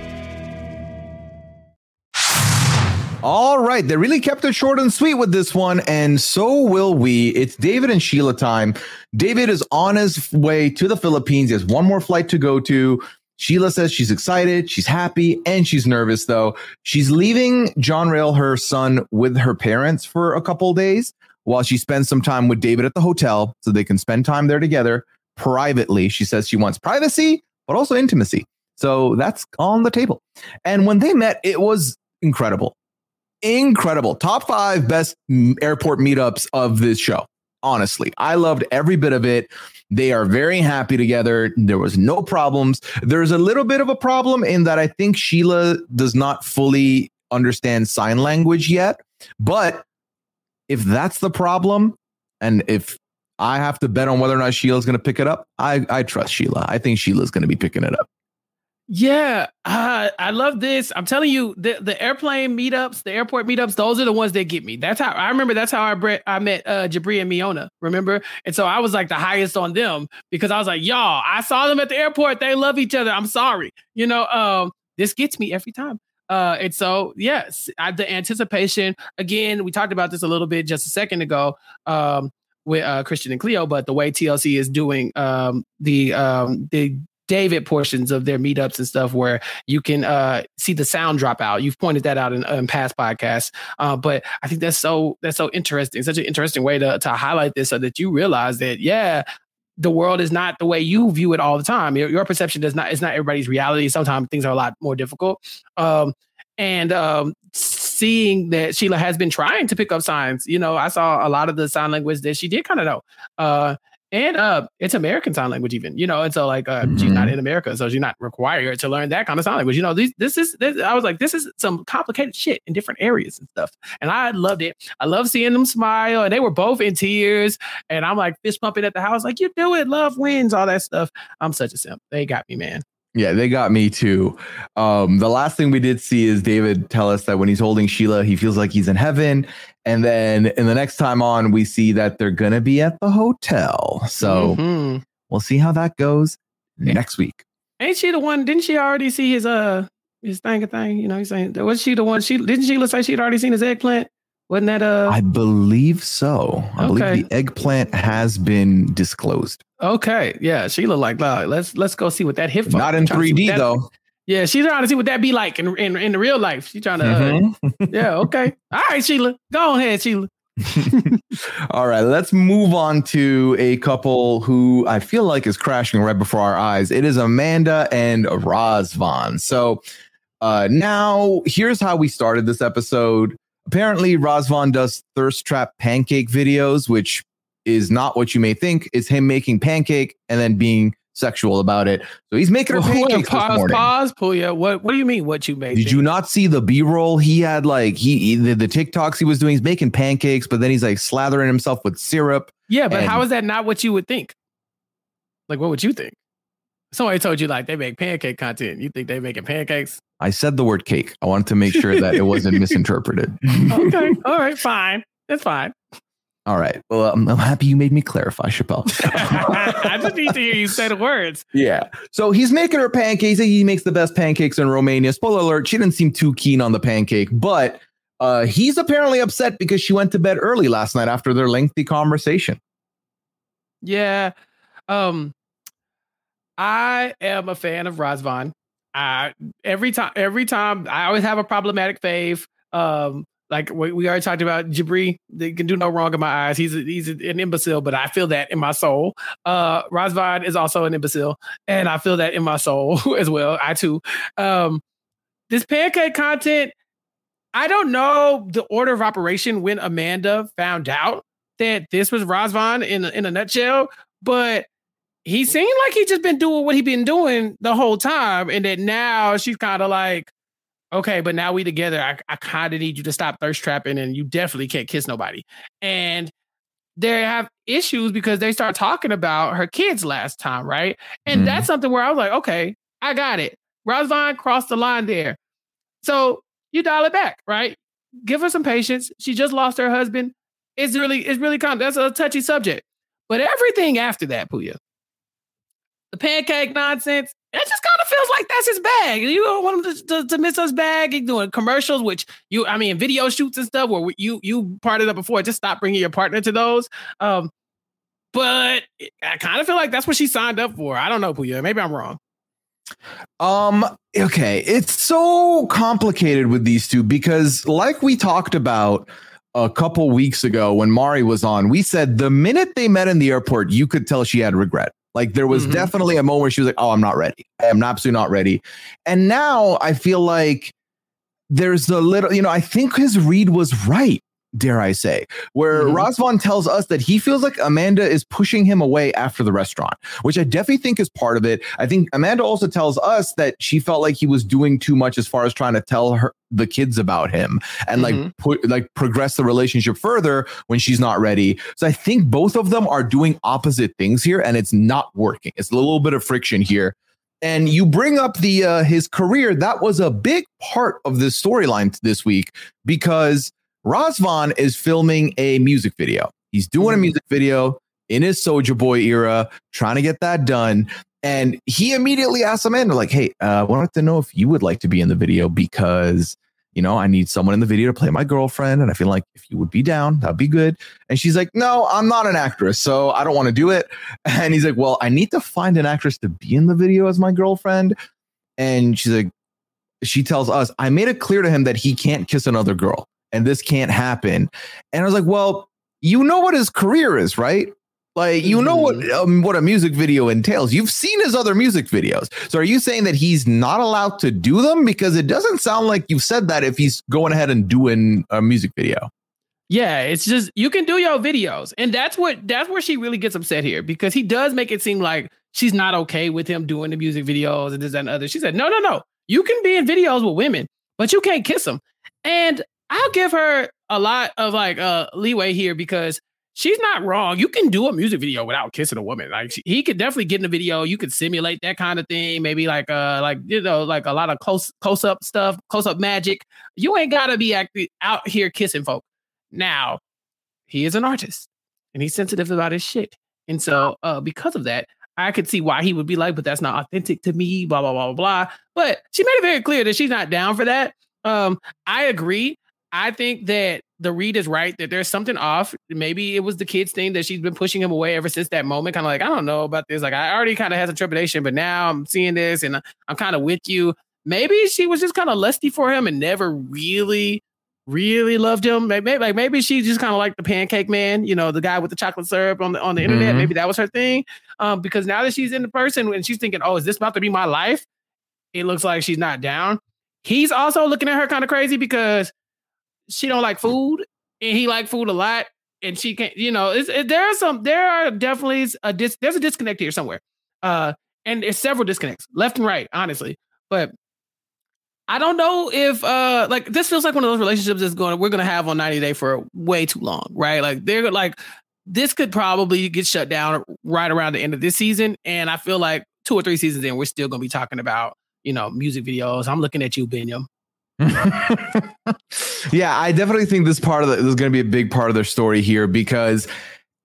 All right. They really kept it short and sweet with this one, and so will we. It's David and Sheila time. David is on his way to the Philippines. He has one more flight to go to. Sheila says she's excited, she's happy, and she's nervous though. She's leaving John Rail, her son, with her parents for a couple days while she spends some time with David at the hotel so they can spend time there together privately. She says she wants privacy, but also intimacy. So that's on the table. And when they met, it was incredible incredible. Top five best airport meetups of this show. Honestly, I loved every bit of it. They are very happy together. There was no problems. There's a little bit of a problem in that I think Sheila does not fully understand sign language yet. But if that's the problem, and if I have to bet on whether or not Sheila's going to pick it up, I, I trust Sheila. I think Sheila's going to be picking it up. Yeah, uh, I love this. I'm telling you, the, the airplane meetups, the airport meetups, those are the ones that get me. That's how I remember. That's how I bre- I met uh, Jibri and Miona. Remember? And so I was like the highest on them because I was like, y'all, I saw them at the airport. They love each other. I'm sorry, you know. Um, this gets me every time. Uh, and so yes, I, the anticipation. Again, we talked about this a little bit just a second ago. Um, with uh, Christian and Cleo, but the way TLC is doing um, the um, the David portions of their meetups and stuff where you can uh, see the sound drop out. You've pointed that out in, in past podcasts, uh, but I think that's so that's so interesting. Such an interesting way to to highlight this so that you realize that yeah, the world is not the way you view it all the time. Your, your perception does not is not everybody's reality. Sometimes things are a lot more difficult. Um, and um, seeing that Sheila has been trying to pick up signs, you know, I saw a lot of the sign language that she did kind of know. Uh, and uh it's american sign language even you know and so like uh mm-hmm. she's not mm-hmm. in america so she's not required to learn that kind of sign language you know this this is this, i was like this is some complicated shit in different areas and stuff and i loved it i love seeing them smile and they were both in tears and i'm like fist pumping at the house like you do it love wins all that stuff i'm such a simp they got me man yeah, they got me too. Um, the last thing we did see is David tell us that when he's holding Sheila, he feels like he's in heaven. And then in the next time on, we see that they're gonna be at the hotel. So mm-hmm. we'll see how that goes yeah. next week. Ain't she the one? Didn't she already see his uh his thing a thing? You know, he's saying was she the one? She didn't she look like she'd already seen his eggplant? Wasn't that uh? I believe so. I okay. believe the eggplant has been disclosed. Okay, yeah, she looked like uh, let's let's go see what that hit. Not in 3D though. Yeah, she's trying to see what that be like in in, in the real life. She's trying to. Mm-hmm. Uh, yeah, okay. All right, Sheila, go ahead, Sheila. All right, let's move on to a couple who I feel like is crashing right before our eyes. It is Amanda and Razvan. So uh, now here's how we started this episode. Apparently, Razvan does thirst trap pancake videos, which is not what you may think. It's him making pancake and then being sexual about it. So he's making her pancakes pause, this morning. Pause, pull yeah. What What do you mean? What you made? Did you not see the B roll? He had like he, he the, the, TikToks he was doing. He's making pancakes, but then he's like slathering himself with syrup. Yeah, but and, how is that not what you would think? Like, what would you think? Somebody told you like they make pancake content. You think they making pancakes? I said the word cake. I wanted to make sure that it wasn't misinterpreted. okay. All right. Fine. That's fine. All right. Well, I'm, I'm, happy you made me clarify, Chappell. I just need to hear you say the words. Yeah. So he's making her pancakes. He makes the best pancakes in Romania. Spoiler alert: she didn't seem too keen on the pancake, but uh, he's apparently upset because she went to bed early last night after their lengthy conversation. Yeah. Um, I am a fan of Razvan. I every time, every time, I always have a problematic fave. Um, like we, we already talked about Jibri, they can do no wrong in my eyes. He's a, he's an imbecile, but I feel that in my soul. Uh, Razvan is also an imbecile, and I feel that in my soul as well. I too. Um, this pancake content, I don't know the order of operation when Amanda found out that this was Razvan in in a nutshell, but he seemed like he just been doing what he'd been doing the whole time, and that now she's kind of like okay, but now we together. I, I kind of need you to stop thirst trapping, and you definitely can't kiss nobody. And they have issues because they start talking about her kids last time, right? And mm-hmm. that's something where I was like, okay, I got it. Razvan crossed the line there. So you dial it back, right? Give her some patience. She just lost her husband. it's really it's really kind that's a touchy subject. But everything after that, Pooya, the pancake nonsense, it just kind of feels like that's his bag. You don't want him to, to, to miss his bag. He's doing commercials, which you, I mean, video shoots and stuff where you you parted up before. Just stop bringing your partner to those. Um, but I kind of feel like that's what she signed up for. I don't know, Pooya. Maybe I'm wrong. Um, okay. It's so complicated with these two because, like we talked about a couple weeks ago when Mari was on, we said the minute they met in the airport, you could tell she had regret. Like there was Mhm. definitely a moment where she was like, "Oh, I'm not ready. I'm absolutely not ready." And now I feel like there's a little, you know, I think his read was right. Dare I say, where Mhm. Razvan tells us that he feels like Amanda is pushing him away after the restaurant, which I definitely think is part of it. I think Amanda also tells us that she felt like he was doing too much as far as trying to tell her the kids about him and like Mhm. put like progress the relationship further when she's not ready. So I think both of them are doing opposite things here and it's not working. It's a little bit of friction here. And you bring up the uh his career, that was a big part of this storyline this week because Razvan is filming a music video. He's doing a Mhm. music video in his Soldier Boy era, trying to get that done. And he immediately asked Amanda, like, hey, uh, I wanted to know if you would like to be in the video because, you know, I need someone in the video to play my girlfriend. And I feel like if you would be down, that'd be good. And she's like, no, I'm not an actress. So I don't want to do it. And he's like, well, I need to find an actress to be in the video as my girlfriend. And she's like, she tells us, I made it clear to him that he can't kiss another girl and this can't happen. And I was like, well, you know what his career is, right? Like you know what um, what a music video entails. You've seen his other music videos. So are you saying that he's not allowed to do them because it doesn't sound like you've said that if he's going ahead and doing a music video. Yeah, it's just you can do your videos, and that's what that's where she really gets upset here because he does make it seem like she's not okay with him doing the music videos and this that, and other. She said, "No, no, no, you can be in videos with women, but you can't kiss them." And I'll give her a lot of like uh leeway here because she's not wrong. You can do a music video without kissing a woman. Like she, he could definitely get in the video. You could simulate that kind of thing. Maybe like uh like you know like a lot of close close up stuff, close up magic. You ain't gotta be acting out here kissing folk. Now, he is an artist and he's sensitive about his shit. And so, uh, because of that, I could see why he would be like, but that's not authentic to me, blah, blah, blah, blah, blah. But she made it very clear that she's not down for that. Um, I agree. I think that the read is right that there's something off. Maybe it was the kids thing that she's been pushing him away ever since that moment. Kind of like, I don't know about this. Like, I already kind of had some trepidation, but now I'm seeing this and I'm kind of with you. Maybe she was just kind of lusty for him and never really really loved him. Maybe like maybe she just kind of like the pancake man, you know, the guy with the chocolate syrup on the on the internet. Mhm. Maybe that was her thing. Um, because now that she's in the person and she's thinking, oh, is this about to be my life? It looks like she's not down. He's also looking at her kind of crazy because she don't like food and he like food a lot. And she can't, you know, it's, it, there are some, there are definitely a dis, there's a disconnect here somewhere. Uh, and it's several disconnects, left and right, honestly. But I don't know if uh like this feels like one of those relationships that's going we're gonna have on 90 Day for way too long, right? Like they're like this could probably get shut down right around the end of this season. And I feel like two or three seasons in, we're still gonna be talking about, you know, music videos. I'm looking at you, Benyam. yeah, I definitely think this part of the, this is going to be a big part of their story here because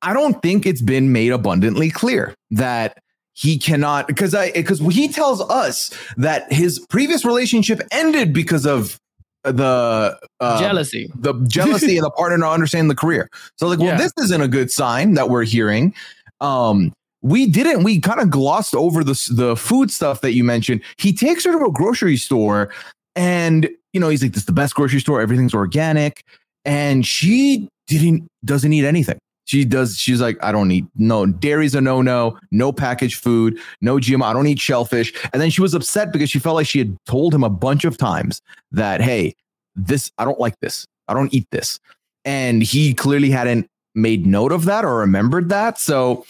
I don't think it's been made abundantly clear that he cannot because I because he tells us that his previous relationship ended because of the uh, Jealousy. the jealousy and the partner not understanding the career. So like, well, Yeah. this isn't a good sign that we're hearing. Um, we didn't. We kind of glossed over the the food stuff that you mentioned. He takes her to a grocery store, and you know he's like, "This is the best grocery store. Everything's organic," and she didn't doesn't eat anything. She does. She's like, I don't eat no dairy's a no no, no packaged food, no GMO. I don't eat shellfish. And then she was upset because she felt like she had told him a bunch of times that, hey, this I don't like this. I don't eat this. And he clearly hadn't made note of that or remembered that. So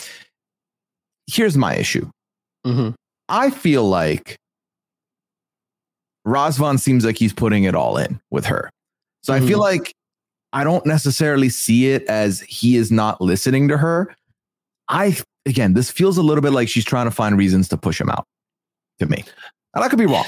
here's my issue. Mhm. I feel like Razvan seems like he's putting it all in with her. So I feel Mhm. like I don't necessarily see it as he is not listening to her. I again, this feels a little bit like she's trying to find reasons to push him out to me. And I could be wrong.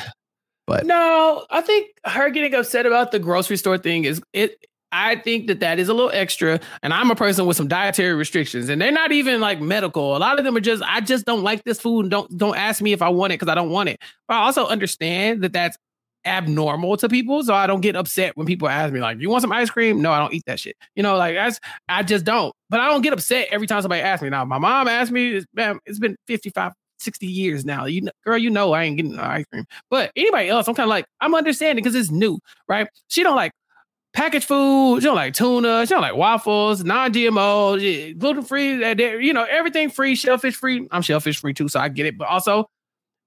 But No, I think her getting upset about the grocery store thing is it I think that that is a little extra. And I'm a person with some dietary restrictions, and they're not even like medical. A lot of them are just I just don't like this food, and don't don't ask me if I want it because I don't want it. But I also understand that that's abnormal to people, so I don't get upset when people ask me like, "You want some ice cream?" No, I don't eat that shit. You know, like that's I just don't. But I don't get upset every time somebody asks me. Now, my mom asked me, man, it's been 55, 60 years now. You know, girl, you know I ain't getting no ice cream. But anybody else, I'm kind of like, I'm understanding because it's new, right? She don't like packaged food. She don't like tuna. She don't like waffles, non-GMO, gluten free. You know, everything free, shellfish free. I'm shellfish free too, so I get it. But also,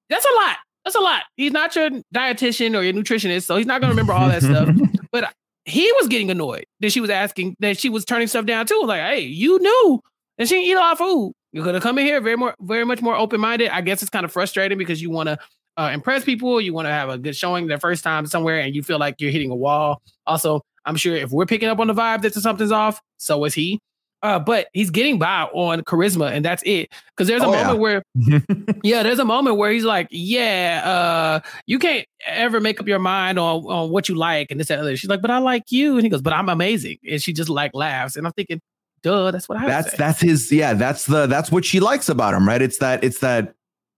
that's a lot. That's a lot. He's not your dietitian or your nutritionist, so he's not gonna remember all that stuff. But he was getting annoyed that she was asking that she was turning stuff down too. Like, hey, you knew, and she eat a lot of food. You're gonna come in here very more, very much more open minded. I guess it's kind of frustrating because you want to uh, impress people. You want to have a good showing the first time somewhere, and you feel like you're hitting a wall. Also, I'm sure if we're picking up on the vibe that something's off, so is he. Uh, but he's getting by on charisma, and that's it. Because there's a Oh, moment yeah. where, yeah, there's a moment where he's like, "Yeah, uh, you can't ever make up your mind on on what you like and this and other." She's like, "But I like you," and he goes, "But I'm amazing," and she just like laughs, and I'm thinking, "Duh, that's what I that's say." that's his yeah that's the that's what she likes about him right it's that it's that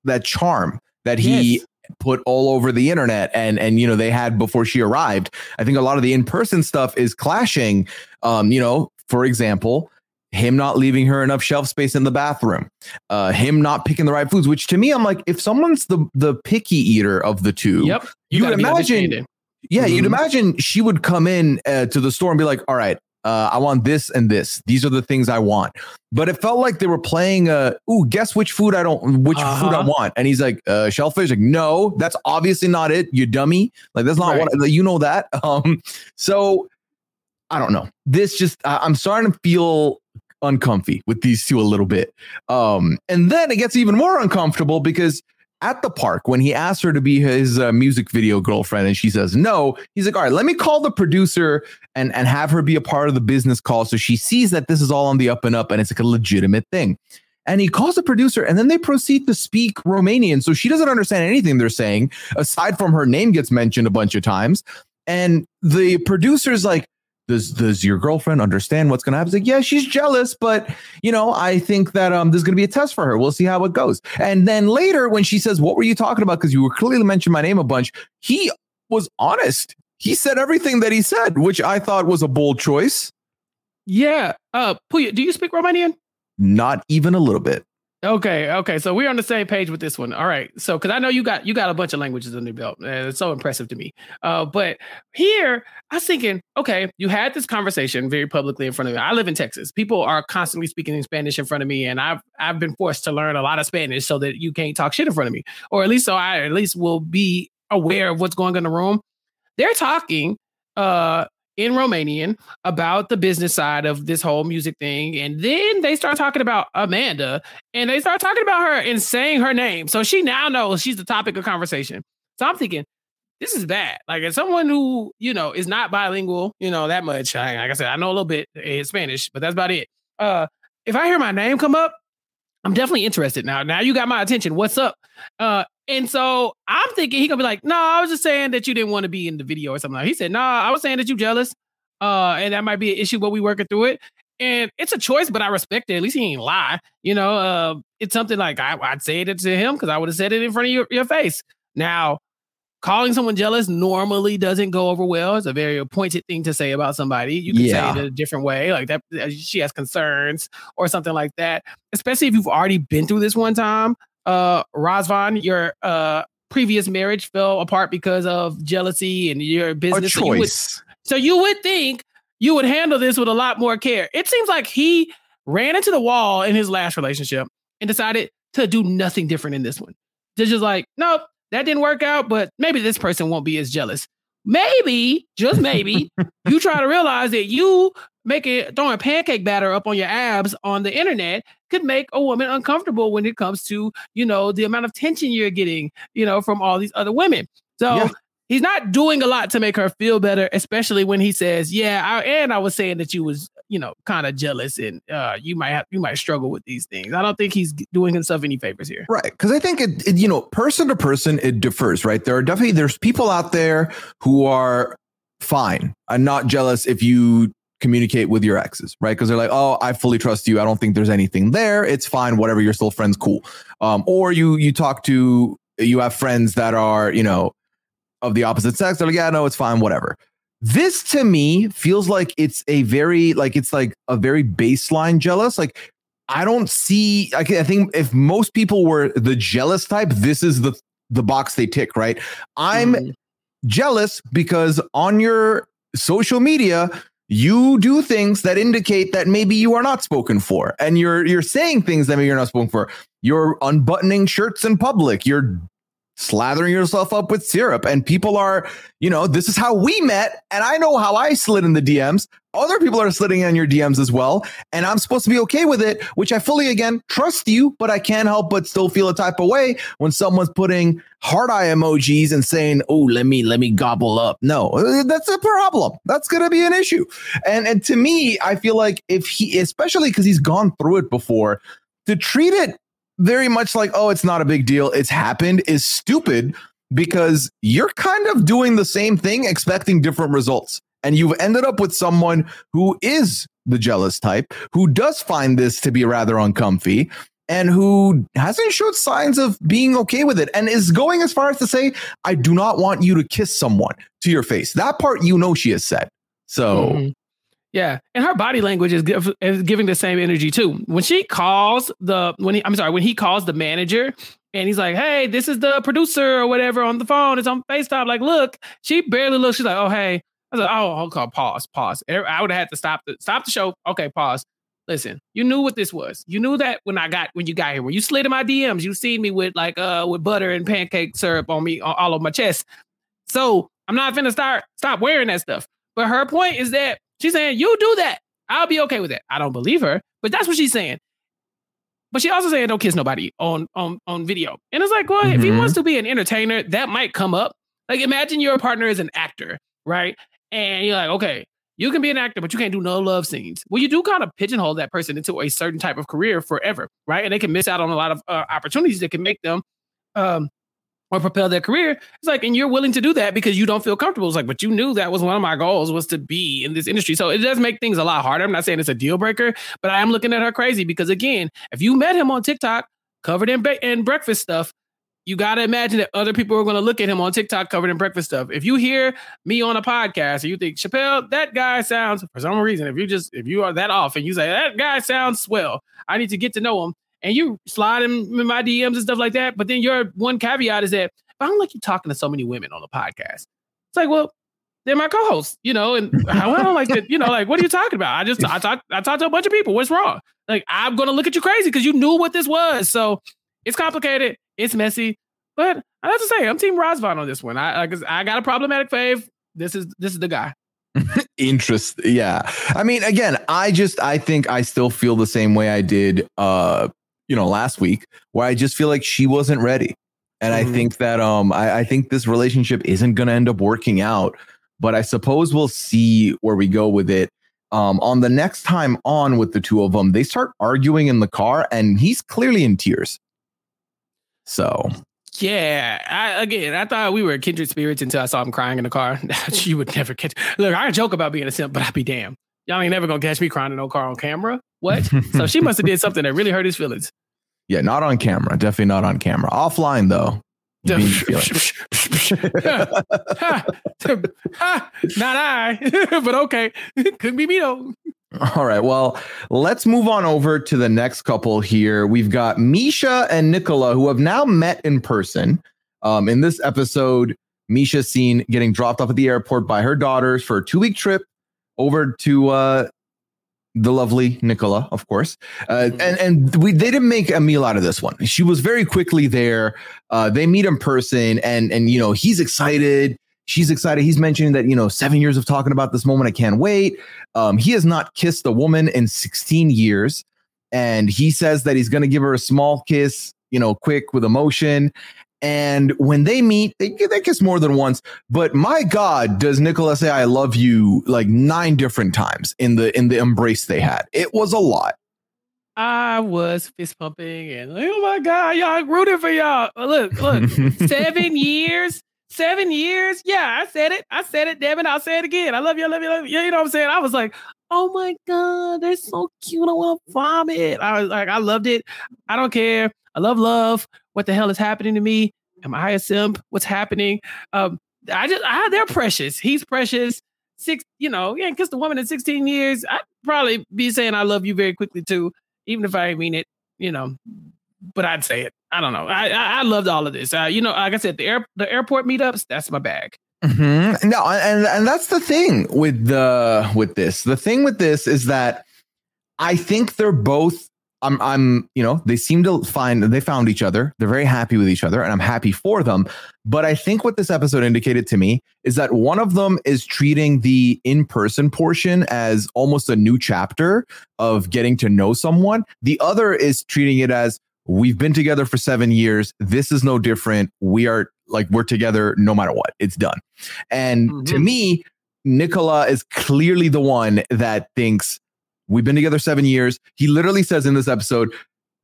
that charm that he Yes. put all over the internet and and you know they had before she arrived i think a lot of the in-person stuff is clashing um you know for example him not leaving her enough shelf space in the bathroom uh him not picking the right foods which to me i'm like if someone's the the picky eater of the two Yep. you would imagine yeah, you'd Mhm. imagine she would come in uh, to the store and be like, "All right, uh, I want this and this. These are the things I want." But it felt like they were playing. Uh, Ooh, guess which food I don't, which food I Uh-huh. want. And he's like, uh, "Shellfish." Like, no, that's obviously not it. You dummy. Like, that's not Right. what you know that. Um, so I don't know. This just I I'm starting to feel uncomfy with these two a little bit. Um, and then it gets even more uncomfortable because at the park when he asks her to be his uh, music video girlfriend and she says no, he's like, all right, let me call the producer and and have her be a part of the business call so she sees that this is all on the up and up and it's like a legitimate thing. And he calls the producer, and then they proceed to speak Romanian. So she doesn't understand anything they're saying, aside from her name gets mentioned a bunch of times. And the producer's like, does does your girlfriend understand what's gonna happen? It's like, yeah, she's jealous, but you know, I think that um there's gonna be a test for her. We'll see how it goes. And then later, when she says, What were you talking about? Because you were clearly mentioning my name a bunch, he was honest. He said everything that he said, which I thought was a bold choice. Yeah. Uh, Pooya, do you speak Romanian? Not even a little bit. Okay, okay. So we're on the same page with this one. All right. So because I know you got you got a bunch of languages under your belt. And it's so impressive to me. Uh, but here I was thinking, okay, you had this conversation very publicly in front of me. I live in Texas. People are constantly speaking in Spanish in front of me, and I've I've been forced to learn a lot of Spanish so that you can't talk shit in front of me, or at least so I at least will be aware of what's going on in the room. They're talking uh in Romanian about the business side of this whole music thing. And then they start talking about Amanda and they start talking about her and saying her name. So she now knows she's the topic of conversation. So I'm thinking, this is bad. Like as someone who, you know, is not bilingual, you know, that much. I, like I said, I know a little bit in Spanish, but that's about it. Uh, if I hear my name come up, I'm definitely interested now. Now you got my attention. What's up? Uh, and so I'm thinking he gonna be like, no, I was just saying that you didn't want to be in the video or something. Like he said, no, I was saying that you jealous. Uh, and that might be an issue, but we working through it. And it's a choice, but I respect it. At least he ain't lie. You know, uh, it's something like I, I'd say it to him because I would have said it in front of your, your face. Now, calling someone jealous normally doesn't go over well. It's a very pointed thing to say about somebody. You can Yeah. say it a different way, like that she has concerns or something like that. Especially if you've already been through this one time. Uh, Razvan, your uh previous marriage fell apart because of jealousy and your business. So you, would, choice. so you would think you would handle this with a lot more care. It seems like he ran into the wall in his last relationship and decided to do nothing different in this one. They're just like, nope, that didn't work out, but maybe this person won't be as jealous. Maybe, just maybe, you try to realize that you making throwing pancake batter up on your abs on the internet could make a woman uncomfortable when it comes to, you know, the amount of tension you're getting, you know, from all these other women. So Yeah. he's not doing a lot to make her feel better, especially when he says, "Yeah," I, and I was saying that you was, you know, kind of jealous and uh, you might have, you might struggle with these things. I don't think he's doing himself any favors here. Right. Because I think it, it, you know, person to person, it differs, right? There are definitely, there's people out there who are fine. I'm not jealous if you communicate with your exes, right? Because they're like, oh, I fully trust you. I don't think there's anything there. It's fine. Whatever. You're still friends. Cool. Um, or you you talk to you have friends that are you know of the opposite sex. They're like, yeah, no, it's fine. Whatever. This to me feels like it's a very like it's like a very baseline jealous. Like I don't see. I, I think if most people were the jealous type, this is the the box they tick. Right. I'm Mhm. jealous because on your social media you do things that indicate that maybe you are not spoken for and you're you're saying things that maybe you're not spoken for you're unbuttoning shirts in public you're slathering yourself up with syrup. And people are you know this is how we met and i know how i slid in the dms other people are slitting in your dms as well and i'm supposed to be okay with it which i fully again trust you but i can't help but still feel a type of way when someone's putting heart eye emojis and saying oh let me let me gobble up. No that's a problem. That's going to be an issue. And and to me i feel like if he especially because he's gone through it before to treat it very much like oh it's not a big deal it's happened is stupid because you're kind of doing the same thing expecting different results. And you've ended up with someone who is the jealous type who does find this to be rather uncomfy and who hasn't showed signs of being okay with it and is going as far as to say i do not want you to kiss someone to your face. That part you know she has said so Mhm. Yeah, and her body language is, give, is giving the same energy too. When she calls the when he, I'm sorry, when he calls the manager and he's like, "Hey, this is the producer or whatever on the phone. It's on Facetime." Like, look, she barely looks. She's like, "Oh, hey." I was like, "Oh, okay, pause, pause." I would have had to stop the stop the show. Okay, pause. Listen, you knew what this was. You knew that when I got when you got here, when you slid in my DMs, you seen me with like uh with butter and pancake syrup on me all over my chest. So I'm not gonna start stop wearing that stuff. But her point is that she's saying, You do that. I'll be okay with it. I don't believe her, but that's what she's saying. But she also saying don't kiss nobody on on on video. And it's like, well, if he Mhm. wants to be an entertainer, that might come up. Like imagine your partner is an actor, right? And you're like, okay, you can be an actor, but you can't do no love scenes. Well, you do kind of pigeonhole that person into a certain type of career forever, right? And they can miss out on a lot of uh, opportunities that can make them um or propel their career. It's like, and you're willing to do that because you don't feel comfortable. It's like, but you knew that was one of my goals was to be in this industry. So it does make things a lot harder. I'm not saying it's a deal breaker, but I am looking at her crazy because again, if you met him on TikTok covered in, ba- in breakfast stuff, you got to imagine that other people are going to look at him on TikTok covered in breakfast stuff. If you hear me on a podcast and you think Chappell, that guy sounds for some reason, if you just if you are that off and you say that guy sounds swell, I need to get to know him, and you slide in my DMs and stuff like that. But then your one caveat is that I don't like you talking to so many women on the podcast. It's like, well, they're my co-hosts, you know, and I don't like that, you know, like what are you talking about? I just I talked I talked to a bunch of people. What's wrong? Like I'm gonna look at you crazy because you knew what this was. So it's complicated, it's messy, but I have to say I'm Team Razvan on this one. I I got a problematic fave. This is this is the guy. interest yeah i mean again i just i think i still feel the same way i did uh you know last week where i just feel like she wasn't ready and i Mhm. think that um I, I think this relationship isn't going to end up working out but i suppose we'll see where we go with it um on the next time on with the two of them they start arguing in the car and he's clearly in tears so Yeah, I, again, I thought we were kindred spirits until I saw him crying in the car. you would never catch. Look, I joke about being a simp, but I'd be damned. Y'all ain't never gonna catch me crying in no car on camera. What? so she must have did something that really hurt his feelings. Yeah not on camera definitely not on camera offline though you beat your feelings. Ha, ha, Not I, but okay. Could be me though. All right. Well, let's move on over to the next couple here. We've got Misha and Nicola, who have now met in person. Um, in this episode, Misha's seen getting dropped off at the airport by her daughters for a two week trip over to uh, the lovely Nicola, of course. Uh, and and we they didn't make a meal out of this one. She was very quickly there. Uh, they meet in person, and and you know he's excited. She's excited. He's mentioning that you know seven years of talking about this moment. I can't wait. Um, he has not kissed a woman in 16 years, and he says that he's going to give her a small kiss, you know, quick with emotion. And when they meet, they, they kiss more than once. But my God, does Nicola say "I love you" like nine different times in the in the embrace they had? It was a lot. I was fist pumping and like, oh my god, y'all rooting for y'all. Look, look, seven years, seven years. Yeah, I said it. I said it, Devin. I'll say it again. I love you. I love you. I love you. You know what I'm saying? I was like, oh my God, they're so cute. I want to vomit. I was like, I loved it. I don't care. I love love. What the hell is happening to me? Am I a simp? What's happening? Um, I just, I, they're precious. He's precious. Six, you know, yeah, because the woman in 16 years, I'd probably be saying I love you very quickly too, even if I didn't mean it, you know, but I'd say it. I don't know. I I, I loved all of this. Uh, you know, like I said, the air the airport meetups, that's my bag. Mm-hmm. No, and and that's the thing with the with this. The thing with this is that I think they're both. I'm I'm you know they seem to find they found each other. They're very happy with each other, and I'm happy for them. But I think what this episode indicated to me is that one of them is treating the in person portion as almost a new chapter of getting to know someone. The other is treating it as we've been together for seven years. This is no different. We are like we're together no matter what. It's done. And mm-hmm. to me, Nicola is clearly the one that thinks we've been together seven years. He literally says in this episode,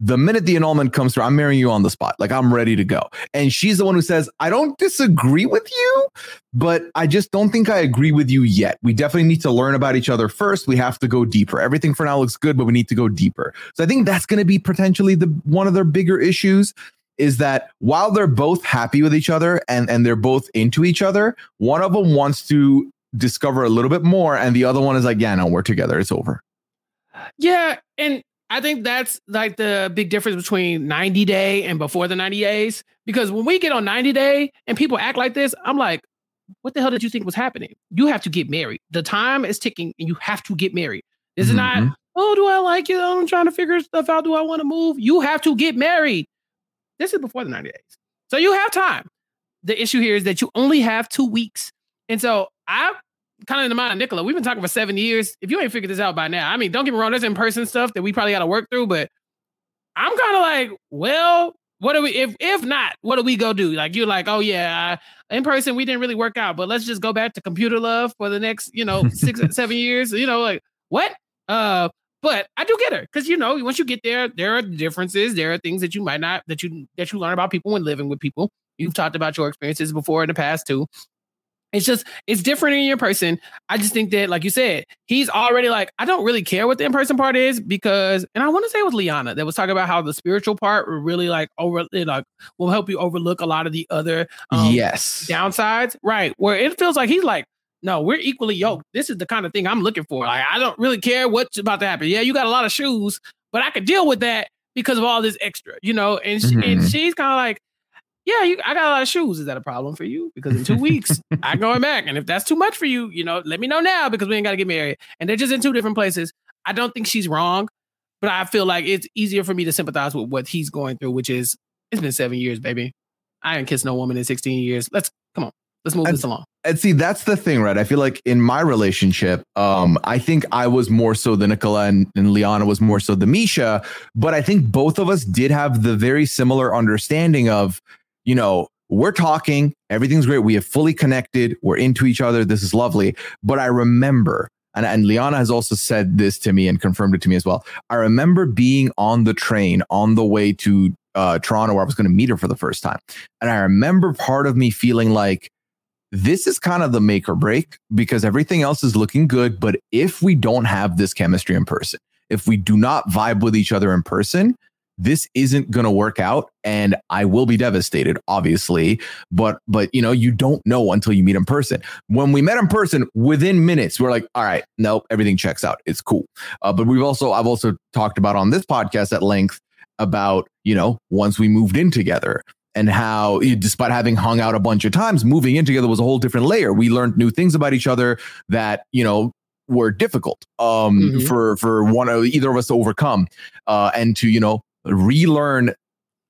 the minute the annulment comes through, I'm marrying you on the spot. Like I'm ready to go. And she's the one who says, I don't disagree with you, but I just don't think I agree with you yet. We definitely need to learn about each other first. We have to go deeper. Everything for now looks good, but we need to go deeper. So I think that's going to be potentially the one of their bigger issues is that while they're both happy with each other and, and they're both into each other, one of them wants to discover a little bit more, and the other one is like, yeah, no, we're together. It's over. Yeah. And I think that's like the big difference between 90 day and before the 90 days. Because when we get on 90 day and people act like this, I'm like, what the hell did you think was happening? You have to get married. The time is ticking and you have to get married. This mm-hmm. is not, mm-hmm. oh, do I like you? I'm trying to figure stuff out. Do I want to move? You have to get married. This is before the 90 days. So you have time. The issue here is that you only have two weeks. And so I kind of in the mind of Nicola, we've been talking for seven years. If you ain't figured this out by now, I mean, don't get me wrong, there's in person stuff that we probably got to work through, but I'm kind of like, well, what do we, if if not, what do we go do? Like, you're like, oh, yeah, uh, in person, we didn't really work out, but let's just go back to computer love for the next, you know, six, seven years. You know, like, what? Uh, but I do get her because you know once you get there, there are differences. There are things that you might not that you that you learn about people when living with people. You've talked about your experiences before in the past too. It's just it's different in your person. I just think that, like you said, he's already like, I don't really care what the in-person part is because, and I want to say with Liana that was talking about how the spiritual part will really like over like will help you overlook a lot of the other um, yes downsides. Right. Where it feels like he's like, no, we're equally yoked. This is the kind of thing I'm looking for. Like, I don't really care what's about to happen. Yeah, you got a lot of shoes, but I could deal with that because of all this extra, you know. And, mm-hmm. and she's kind of like, yeah, you, I got a lot of shoes. Is that a problem for you? Because in two weeks, I'm going back. And if that's too much for you, you know, let me know now because we ain't got to get married. And they're just in two different places. I don't think she's wrong, but I feel like it's easier for me to sympathize with what he's going through, which is it's been seven years, baby. I ain't kissed no woman in 16 years. Let's come on. Let's move and, this along. And see, that's the thing, right? I feel like in my relationship, um, I think I was more so the Nicola and, and Liana was more so the Misha, but I think both of us did have the very similar understanding of, you know, we're talking, everything's great. We have fully connected, we're into each other. This is lovely. But I remember, and, and Liana has also said this to me and confirmed it to me as well. I remember being on the train on the way to uh, Toronto where I was going to meet her for the first time. And I remember part of me feeling like, this is kind of the make or break because everything else is looking good. But if we don't have this chemistry in person, if we do not vibe with each other in person, this isn't going to work out and I will be devastated obviously. But but you know you don't know until you meet in person. When we met in person within minutes we're like all right nope everything checks out. It's cool. Uh, but we've also I've also talked about on this podcast at length about you know once we moved in together and how despite having hung out a bunch of times moving in together was a whole different layer. We learned new things about each other that you know were difficult um mm-hmm. for for one of either of us to overcome uh and to you know relearn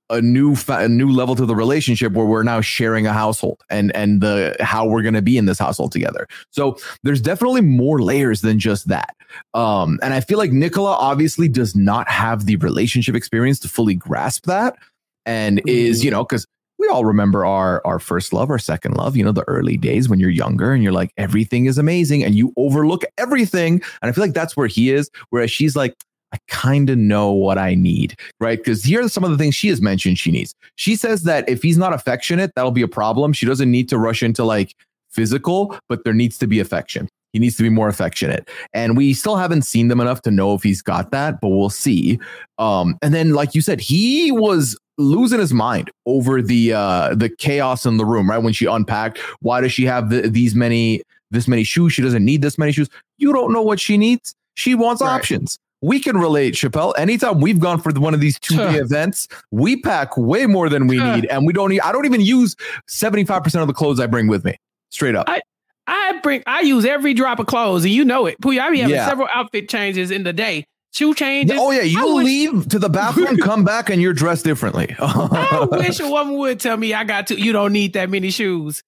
a new a new level to the relationship where we're now sharing a household and and the how we're going to be in this household together. So there's definitely more layers than just that. Um, and I feel like Nicola obviously does not have the relationship experience to fully grasp that, and is you know because we all remember our our first love, our second love, you know, the early days when you're younger and you're like everything is amazing and you overlook everything. And I feel like that's where he is. Whereas she's like, I kind of know what I need, right? Because here are some of the things she has mentioned she needs. She says that if he's not affectionate, that'll be a problem. She doesn't need to rush into like physical, but there needs to be affection. He needs to be more affectionate. And we still haven't seen them enough to know if he's got that, but we'll see. Um, and then, like you said, he was losing his mind over the uh the chaos in the room, right? When she unpacked, why does she have the, these many this many shoes? She doesn't need this many shoes. You don't know what she needs. She wants Right. options. We can relate, Chappell. Anytime we've gone for one of these two day events, we pack way more than we need, and we don't. I don't even use seventy five percent of the clothes I bring with me. Straight up. I- I bring I use every drop of clothes, and you know it. Pooh, I be having Yeah. several outfit changes in the day. Shoe changes. oh yeah, you wish- leave to the bathroom, come back, and you're dressed differently. I wish a woman would tell me I got to. You don't need that many shoes.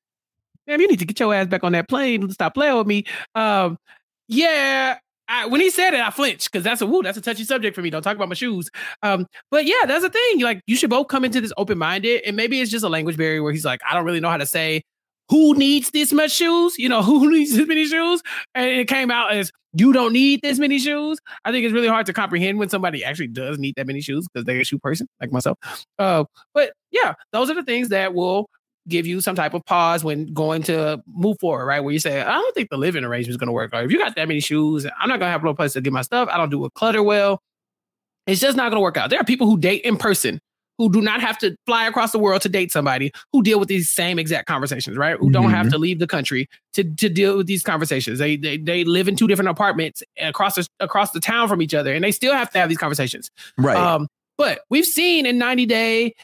Damn, you need to get your ass back on that plane. Stop playing with me. Um, yeah. I, when he said it, I flinched because that's a woo. That's a touchy subject for me. Don't talk about my shoes. Um, but yeah, that's the thing. Like, you should both come into this open minded, and maybe it's just a language barrier where he's like, I don't really know how to say who needs this much shoes. You know, who needs this many shoes? And it came out as you don't need this many shoes. I think it's really hard to comprehend when somebody actually does need that many shoes because they're a shoe person like myself. Uh, but yeah, those are the things that will give you some type of pause when going to move forward, right? Where you say, I don't think the living arrangement is going to work. Or if you got that many shoes, I'm not going to have no place to get my stuff. I don't do a clutter well. It's just not going to work out. There are people who date in person who do not have to fly across the world to date somebody who deal with these same exact conversations, right? Who don't have to leave the country to, to deal with these conversations. They, they they live in two different apartments across the, across the town from each other, and they still have to have these conversations. right. Um, but we've seen in 90 Day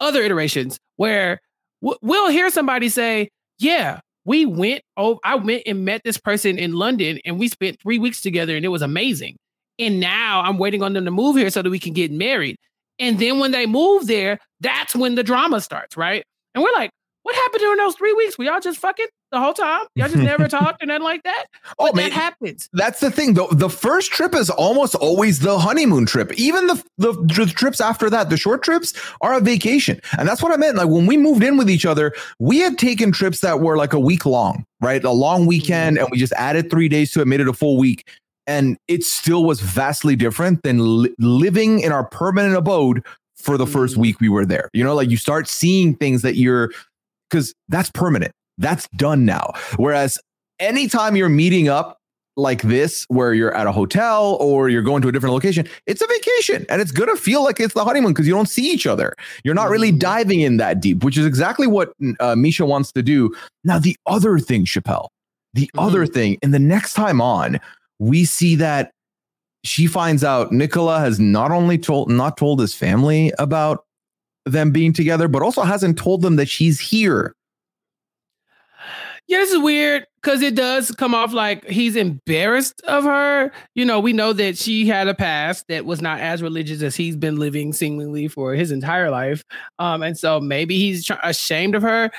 other iterations where we'll hear somebody say, Yeah, we went, oh, I went and met this person in London and we spent three weeks together and it was amazing. And now I'm waiting on them to move here so that we can get married. And then when they move there, that's when the drama starts, right? And we're like, what happened during those three weeks? We all just fucking the whole time? Y'all just never talked or nothing like that? oh But man, that happens. That's the thing. The, the first trip is almost always the honeymoon trip. Even the, the the trips after that, the short trips are a vacation. And that's what I meant. Like when we moved in with each other, we had taken trips that were like a week long, right? A long weekend, and we just added three days to it, made it a full week. And it still was vastly different than li- living in our permanent abode for the first Mhm. week we were there. You know, like you start seeing things that you're because that's permanent. That's done now. Whereas anytime you're meeting up like this, where you're at a hotel or you're going to a different location, it's a vacation and it's going to feel like it's the honeymoon because you don't see each other. You're not really Mhm. diving in that deep, which is exactly what uh, Misha wants to do. Now, the other thing, Chappell, the other thing, and the next time on, we see that she finds out Nicola has not only told not told his family about them being together, but also hasn't told them that she's here. Yeah, this is weird because it does come off like he's embarrassed of her. You know, we know that she had a past that was not as religious as he's been living seemingly for his entire life. Um, and so maybe he's tr- ashamed of her.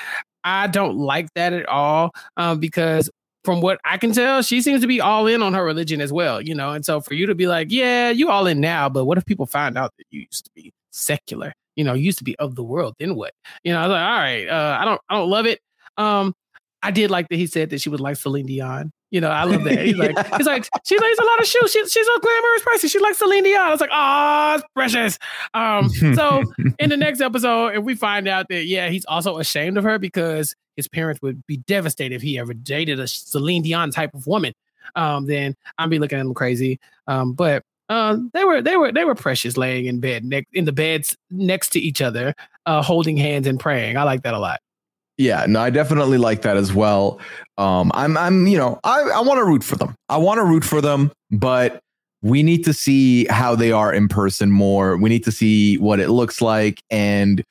I don't like that at all um, because from what I can tell, she seems to be all in on her religion as well, you know. And so for you to be like, yeah, you all in now, but what if people find out that you used to be secular? You know, you used to be of the world. Then what? You know, I was like, all right, uh, I don't, I don't love it. Um, I did like that he said that she was like Celine Dion. You know, I love that. He's like, Yeah. he's like, she lays a lot of shoes. She, she's a glamorous person. She likes Celine Dion. I was like, oh, it's precious. Um, so in the next episode, if we find out that yeah, he's also ashamed of her because his parents would be devastated if he ever dated a Celine Dion type of woman, um, then I'd be looking at him crazy. Um, but um, they were they were they were precious laying in bed ne- in the beds next to each other, uh, holding hands and praying. I like that a lot. Yeah, no, I definitely like that as well. Um, I'm, I'm, you know, I, I want to root for them. I want to root for them, but we need to see how they are in person more. We need to see what it looks like, and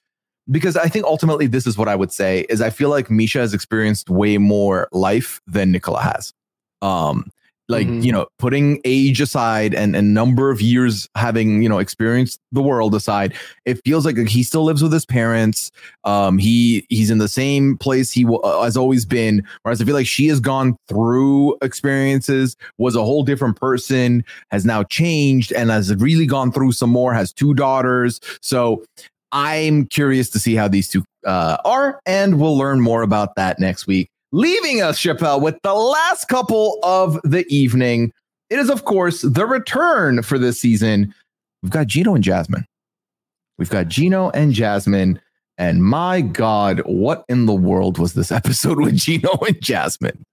because I think ultimately this is what I would say is I feel like Misha has experienced way more life than Nicola has. Um, like Mhm. you know, putting age aside and a number of years having you know experienced the world aside, it feels like he still lives with his parents. Um, he he's in the same place he w- uh, has always been. Whereas I feel like she has gone through experiences, was a whole different person, has now changed, and has really gone through some more. Has two daughters, so I'm curious to see how these two uh, are, and we'll learn more about that next week. Leaving us, Chappell, with the last couple of the evening. It is, of course, the return for this season. We've got Gino and Jasmine. We've got Gino and Jasmine. And my God, what in the world was this episode with Gino and Jasmine?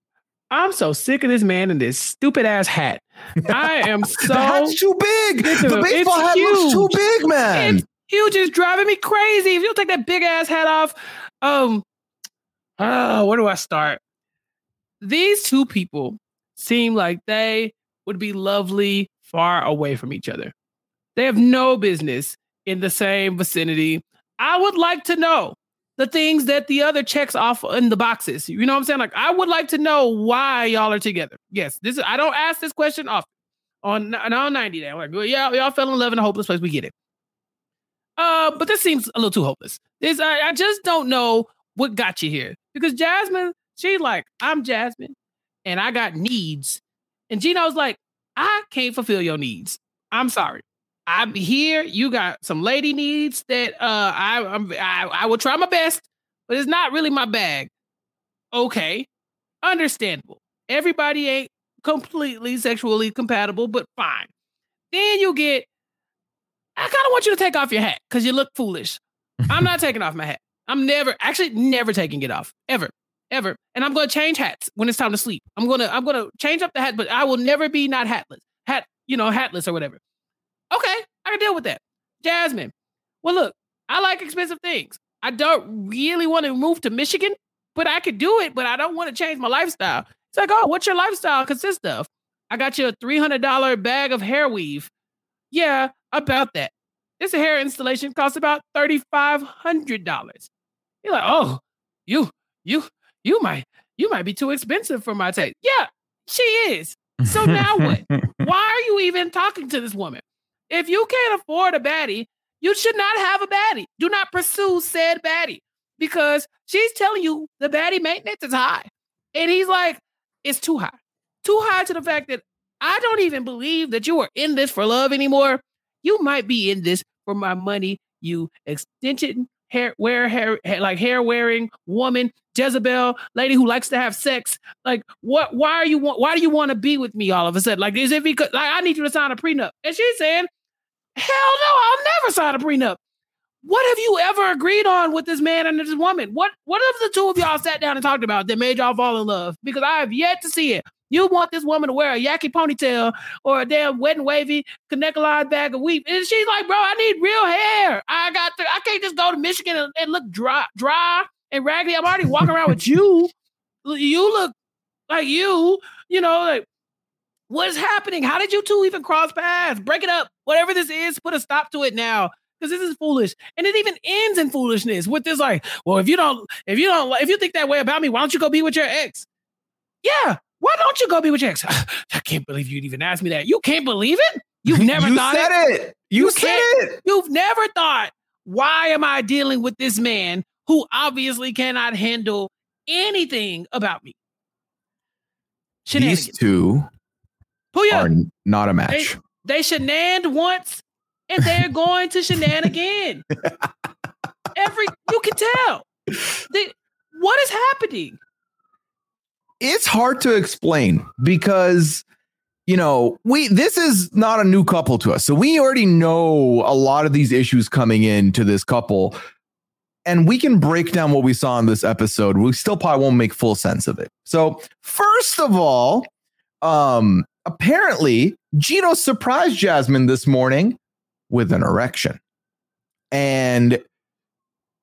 I'm so sick of this man in this stupid ass hat. I am so the hat's too big. The baseball hat looks too big, man. It's huge is driving me crazy. If you don't take that big ass hat off, um, uh, where do I start? These two people seem like they would be lovely far away from each other. They have no business in the same vicinity. I would like to know the things that the other checks off in the boxes. You know what I'm saying? Like, I would like to know why y'all are together. Yes, this is, I don't ask this question often on on 90 day. I'm like, well, yeah, y'all fell in love in a hopeless place. We get it. Uh, but this seems a little too hopeless. This I, I just don't know what got you here. Because Jasmine, she's like, I'm Jasmine, and I got needs. And Gino's like, I can't fulfill your needs. I'm sorry. I'm here. You got some lady needs that uh I I'm, I I will try my best, but it's not really my bag. Okay, understandable. Everybody ain't completely sexually compatible, but fine. Then you get. I kind of want you to take off your hat because you look foolish. I'm not taking off my hat. I'm never, actually, never taking it off ever, ever. And I'm going to change hats when it's time to sleep. I'm gonna, I'm gonna change up the hat, but I will never be not hatless, hat, you know, hatless or whatever. Okay, I can deal with that. Jasmine. Well, look, I like expensive things. I don't really want to move to Michigan, but I could do it. But I don't want to change my lifestyle. It's like, oh, what's your lifestyle consist of? I got you a three hundred dollar bag of hair weave. Yeah, about that. This hair installation costs about thirty five hundred dollars. You're like, oh, you, you, you might, you might be too expensive for my taste. Yeah, she is. So now what? Why are you even talking to this woman? If you can't afford a baddie, you should not have a baddie. Do not pursue said baddie because she's telling you the baddie maintenance is high. And he's like, it's too high. Too high to the fact that I don't even believe that you are in this for love anymore. You might be in this for my money, you extension hair wear hair, hair like hair wearing woman, Jezebel, lady who likes to have sex. Like, what why are you want why do you want to be with me all of a sudden? Like, is it because like I need you to sign a prenup? And she's saying, Hell no, I'll never sign a prenup. What have you ever agreed on with this man and this woman? What what have the two of y'all sat down and talked about that made y'all fall in love? Because I have yet to see it. You want this woman to wear a yaki ponytail or a damn wet and wavy connecticut bag of weave. And she's like, bro, I need real hair. I got I can't just go to Michigan and, and look dry, dry and raggedy. I'm already walking around with you. You look like you, you know, like what is happening? How did you two even cross paths? Break it up. Whatever this is, put a stop to it now. Because this is foolish. And it even ends in foolishness with this, like, well, if you don't, if you don't, if you think that way about me, why don't you go be with your ex? Yeah. Why don't you go be with your ex? I can't believe you'd even ask me that. You can't believe it? You've never you thought said it? it. You, said can't- it. You've never thought, why am I dealing with this man who obviously cannot handle anything about me? These two Pooya, are not a they, match. they shenaned once and they're going to shenan again. Every you can tell. They, what is happening? It's hard to explain because you know we this is not a new couple to us. So we already know a lot of these issues coming into this couple. And we can break down what we saw in this episode. We still probably won't make full sense of it. So first of all um apparently gino surprised jasmine this morning with an erection. And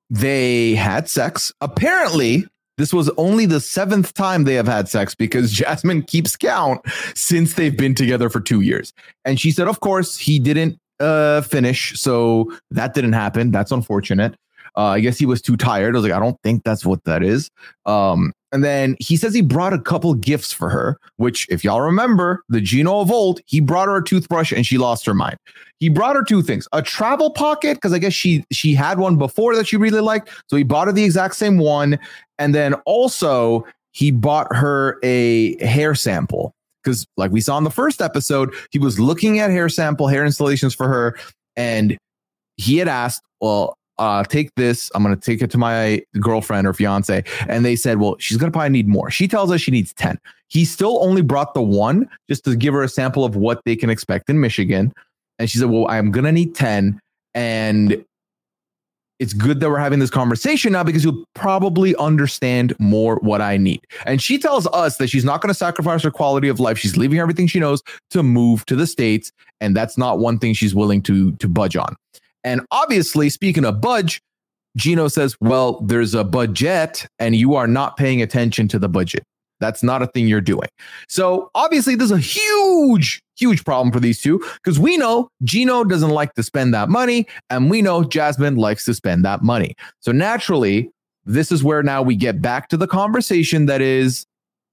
they had sex. Apparently this was only the seventh time they have had sex because Jasmine keeps count since they've been together for two years. And she said, of course, he didn't uh, finish. So that didn't happen. That's unfortunate. Uh, I guess he was too tired. I was like, I don't think that's what that is. Um, and then he says he brought a couple gifts for her, which, if y'all remember, the Gino of old, he brought her a toothbrush and she lost her mind. He brought her two things: a travel pocket, because I guess she she had one before that she really liked, so he bought her the exact same one. And then also he bought her a hair sample because, like we saw in the first episode, he was looking at hair sample hair installations for her, and he had asked, "Well, uh, take this. I'm going to take it to my girlfriend or fiance. And they said, well, she's going to probably need more. She tells us she needs 10. He still only brought the one just to give her a sample of what they can expect in Michigan. And she said, well, I'm going to need 10. And it's good that we're having this conversation now because you'll probably understand more what I need. And she tells us that she's not going to sacrifice her quality of life. She's leaving everything she knows to move to the States. And that's not one thing she's willing to, to budge on. And obviously, speaking of budge, Gino says, Well, there's a budget and you are not paying attention to the budget. That's not a thing you're doing. So obviously, there's a huge, huge problem for these two because we know Gino doesn't like to spend that money, and we know Jasmine likes to spend that money. So naturally, this is where now we get back to the conversation that is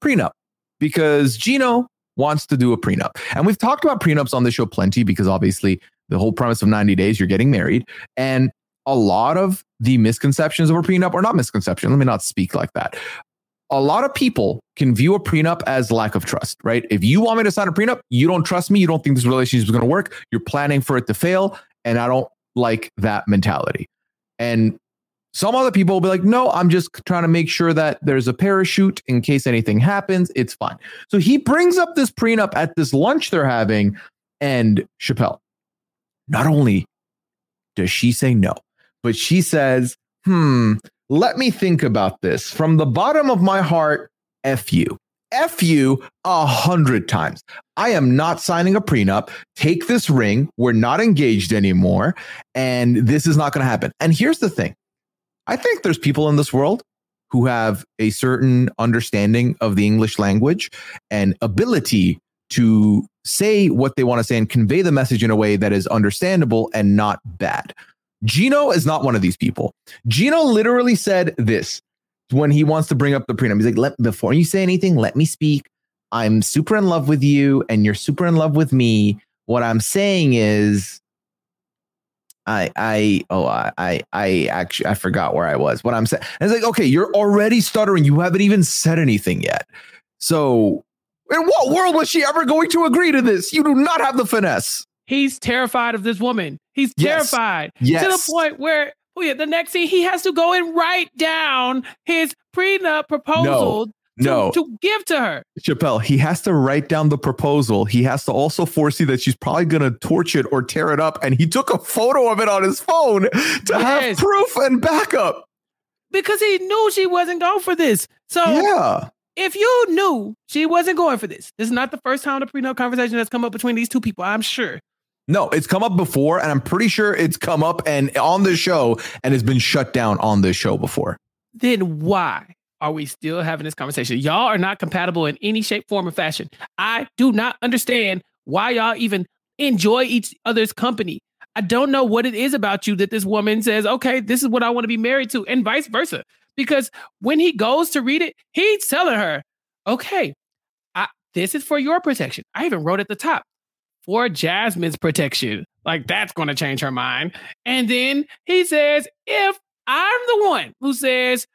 prenup because Gino wants to do a prenup. And we've talked about prenups on the show plenty because obviously the whole premise of 90 days, you're getting married. And a lot of the misconceptions of a prenup are not misconceptions. Let me not speak like that. A lot of people can view a prenup as lack of trust, right? If you want me to sign a prenup, you don't trust me. You don't think this relationship is going to work. You're planning for it to fail. And I don't like that mentality. And some other people will be like, no, I'm just trying to make sure that there's a parachute in case anything happens. It's fine. So he brings up this prenup at this lunch they're having. And Chappell, not only does she say no, but she says, hmm, let me think about this. From the bottom of my heart, F you. F you a hundred times. I am not signing a prenup. Take this ring. We're not engaged anymore. And this is not going to happen. And here's the thing I think there's people in this world who have a certain understanding of the English language and ability to say what they want to say and convey the message in a way that is understandable and not bad. Gino is not one of these people. Gino literally said this when he wants to bring up the prenup. He's like, let, before you say anything, let me speak. I'm super in love with you and you're super in love with me. What I'm saying is, I, I, oh, I, I, I actually, I forgot where I was. What I'm saying. It's like, okay, you're already stuttering. You haven't even said anything yet. So, in what world was she ever going to agree to this? You do not have the finesse. He's terrified of this woman. He's Yes. terrified Yes. to the point where, oh yeah, the next scene he has to go and write down his prenup proposal to, no. to give to her. Chappell, he has to write down the proposal. He has to also foresee that she's probably going to torch it or tear it up. And he took a photo of it on his phone to have proof and backup. because he knew she wasn't going for this. So Yeah. If you knew she wasn't going for this, this is not the first time the prenup conversation has come up between these two people. I'm sure. No, it's come up before, and I'm pretty sure it's come up and on the show and has been shut down on this show before. Then why are we still having this conversation? Y'all are not compatible in any shape, form, or fashion. I do not understand why y'all even enjoy each other's company. I don't know what it is about you that this woman says, okay, this is what I want to be married to, and vice versa. Because when he goes to read it, he's telling her, okay, I, this is for your protection. I even wrote at the top for Jasmine's protection. Like that's going to change her mind. And then he says, if I'm the one who says,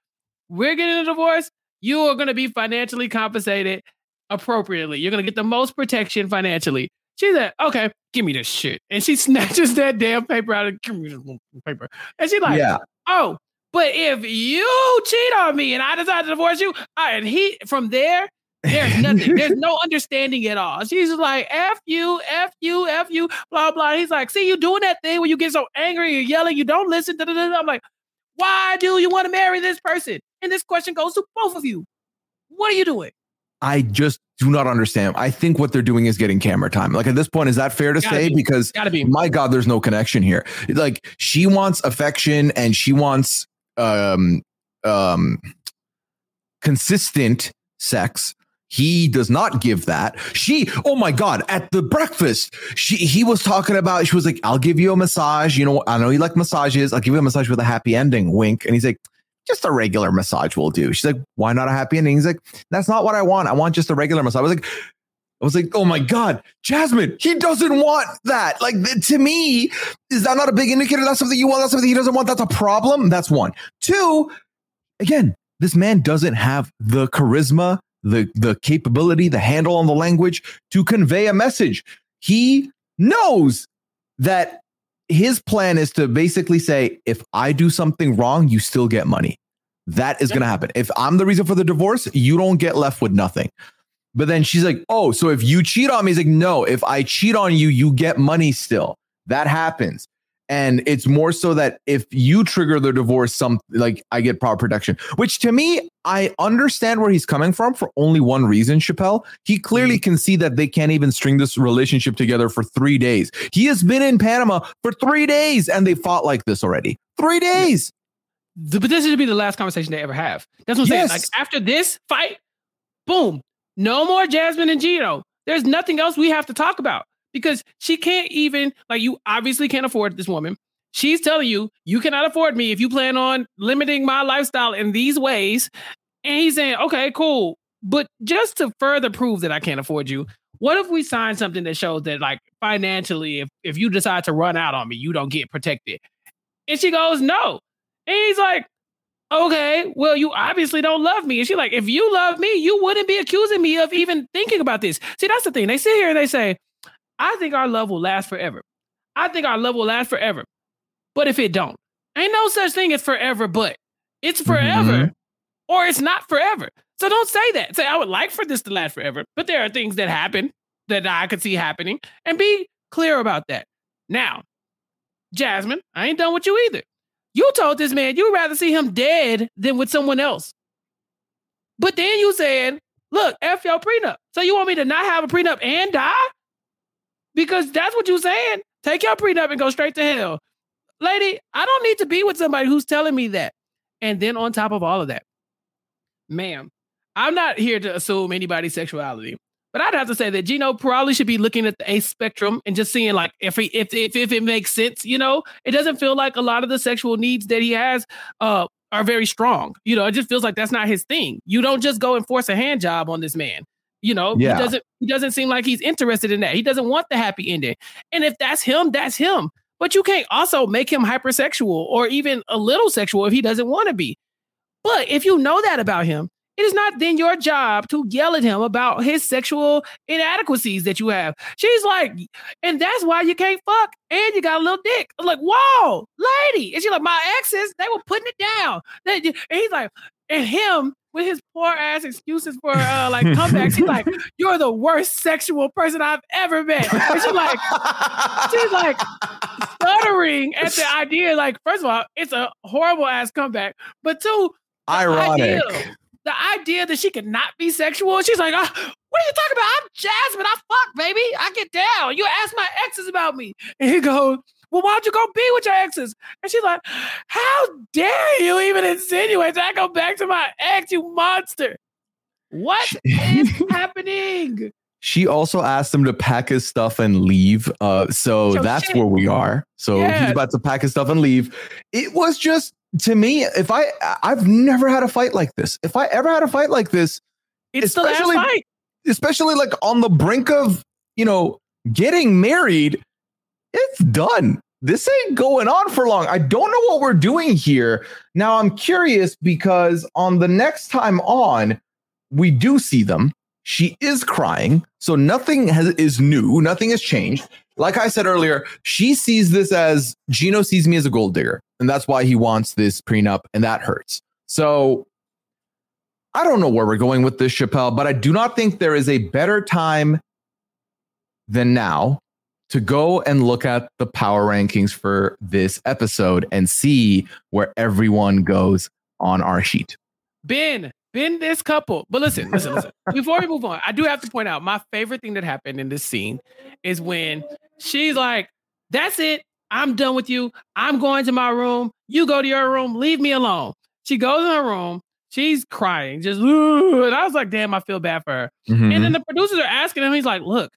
we're getting a divorce, you are going to be financially compensated appropriately. You're going to get the most protection financially. She said, okay, give me this shit. And she snatches that damn paper out of give me this paper. And she's like, yeah. oh, but if you cheat on me and I decide to divorce you, I, and he from there, there's nothing. There's no understanding at all. She's just like, F you, F you, F you, blah, blah. He's like, see, you doing that thing where you get so angry, you're yelling, you don't listen. Da, da. da." I'm like, why do you want to marry this person? And this question goes to both of you. What are you doing? I just do not understand. I think what they're doing is getting camera time. Like at this point, is that fair to Gotta say? be. Because Gotta be. my God, there's no connection here. Like she wants affection and she wants um um consistent sex. He does not give that. She, oh my God, at the breakfast, she he was talking about, she was like, I'll give you a massage. You know, I know you like massages. I'll give you a massage with a happy ending. Wink. And he's like, just a regular massage will do. She's like, why not a happy ending? He's like, that's not what I want. I want just a regular massage. I was like, I was like, oh my God, Jasmine, he doesn't want that. Like to me, is that not a big indicator? That's something you want. That's something he doesn't want. That's a problem. That's one. Two, again, this man doesn't have the charisma, the the capability, the handle on the language to convey a message. He knows that his plan is to basically say, if I do something wrong, you still get money. That is Yep. going to happen. If I'm the reason for the divorce, you don't get left with nothing. But then she's like, oh, so if you cheat on me, he's like, no, if I cheat on you, you get money still. That happens. And it's more so that if you trigger the divorce, some like I get proper protection, which to me, I understand where he's coming from for only one reason, Chappell. He clearly mm-hmm. can see that they can't even string this relationship together for three days. He has been in Panama for three days and they fought like this already. Three days. But this should be the last conversation they ever have. That's what I'm Yes. saying. Like after this fight, boom, no more Jasmine and Gino. There's nothing else we have to talk about because she can't even like you obviously can't afford this woman. She's telling you you cannot afford me if you plan on limiting my lifestyle in these ways. And he's saying, okay, cool. But just to further prove that I can't afford you, what if we sign something that shows that like financially, if if you decide to run out on me, you don't get protected? And she goes, no. And he's like, okay, well, you obviously don't love me. And she's like, if you love me, you wouldn't be accusing me of even thinking about this. See, that's the thing. They sit here and they say, I think our love will last forever. I think our love will last forever. But if it don't, ain't no such thing as forever, but it's forever Mhm. or it's not forever. So don't say that. Say, I would like for this to last forever, but there are things that happen that I could see happening and be clear about that. Now, Jasmine, I ain't done with you either. You told this man you'd rather see him dead than with someone else. But then you said, look, F your prenup. So you want me to not have a prenup and die? Because that's what you're saying. Take your prenup and go straight to hell. Lady, I don't need to be with somebody who's telling me that. And then on top of all of that, ma'am, I'm not here to assume anybody's sexuality, but I'd have to say that Gino probably should be looking at the A spectrum and just seeing like if he, if, if if it makes sense. You know, it doesn't feel like a lot of the sexual needs that he has uh are very strong. You know, it just feels like that's not his thing. You don't just go and force a hand job on this man. You know, Yeah. he doesn't he doesn't seem like he's interested in that. He doesn't want the happy ending. And if that's him, that's him. But you can't also make him hypersexual or even a little sexual if he doesn't want to be. But if you know that about him, it is not then your job to yell at him about his sexual inadequacies that you have. She's like, and that's why you can't fuck and you got a little dick. I'm like, whoa, lady. And she's like, my exes, they were putting it down. And he's like, and him with his poor ass excuses for uh, like comebacks, he's like, you're the worst sexual person I've ever met. And she's like, she's like stuttering at the idea. Like, first of all, it's a horrible ass comeback. But two, Ironic. idea- the idea that she could not be sexual. She's like, "Ah, what are you talking about? I'm Jasmine. I fuck, baby. I get down. You ask my exes about me. And he goes, well, why don't you go be with your exes? And she's like, how dare you even insinuate that I go back to my ex, you monster? What is happening? She also asked him to pack his stuff and leave. Uh, so that's shit. where we are. So he's about to pack his stuff and leave. It was just to me, if I I've never had a fight like this. If I ever had a fight like this, It's the last Especially- fight. especially like on the brink of, you know, getting married, it's done. This ain't going on for long. I don't know what we're doing here. Now I'm curious because on the next time on, we do see them. She is crying. So nothing has, is new. Nothing has changed. Like I said earlier, she sees this as Gino sees me as a gold digger. And that's why he wants this prenup. And that hurts. So I don't know where we're going with this, Chappell, but I do not think there is a better time than now to go and look at the power rankings for this episode and see where everyone goes on our sheet. Ben, Ben, this couple. But listen, listen, listen. Before we move on, I do have to point out my favorite thing that happened in this scene is when she's like, That's it. I'm done with you. I'm going to my room. You go to your room. Leave me alone. She goes in her room. She's crying, just "Ooh," and I was like, damn, I feel bad for her. Mm-hmm. And then the producers are asking him, he's like, look,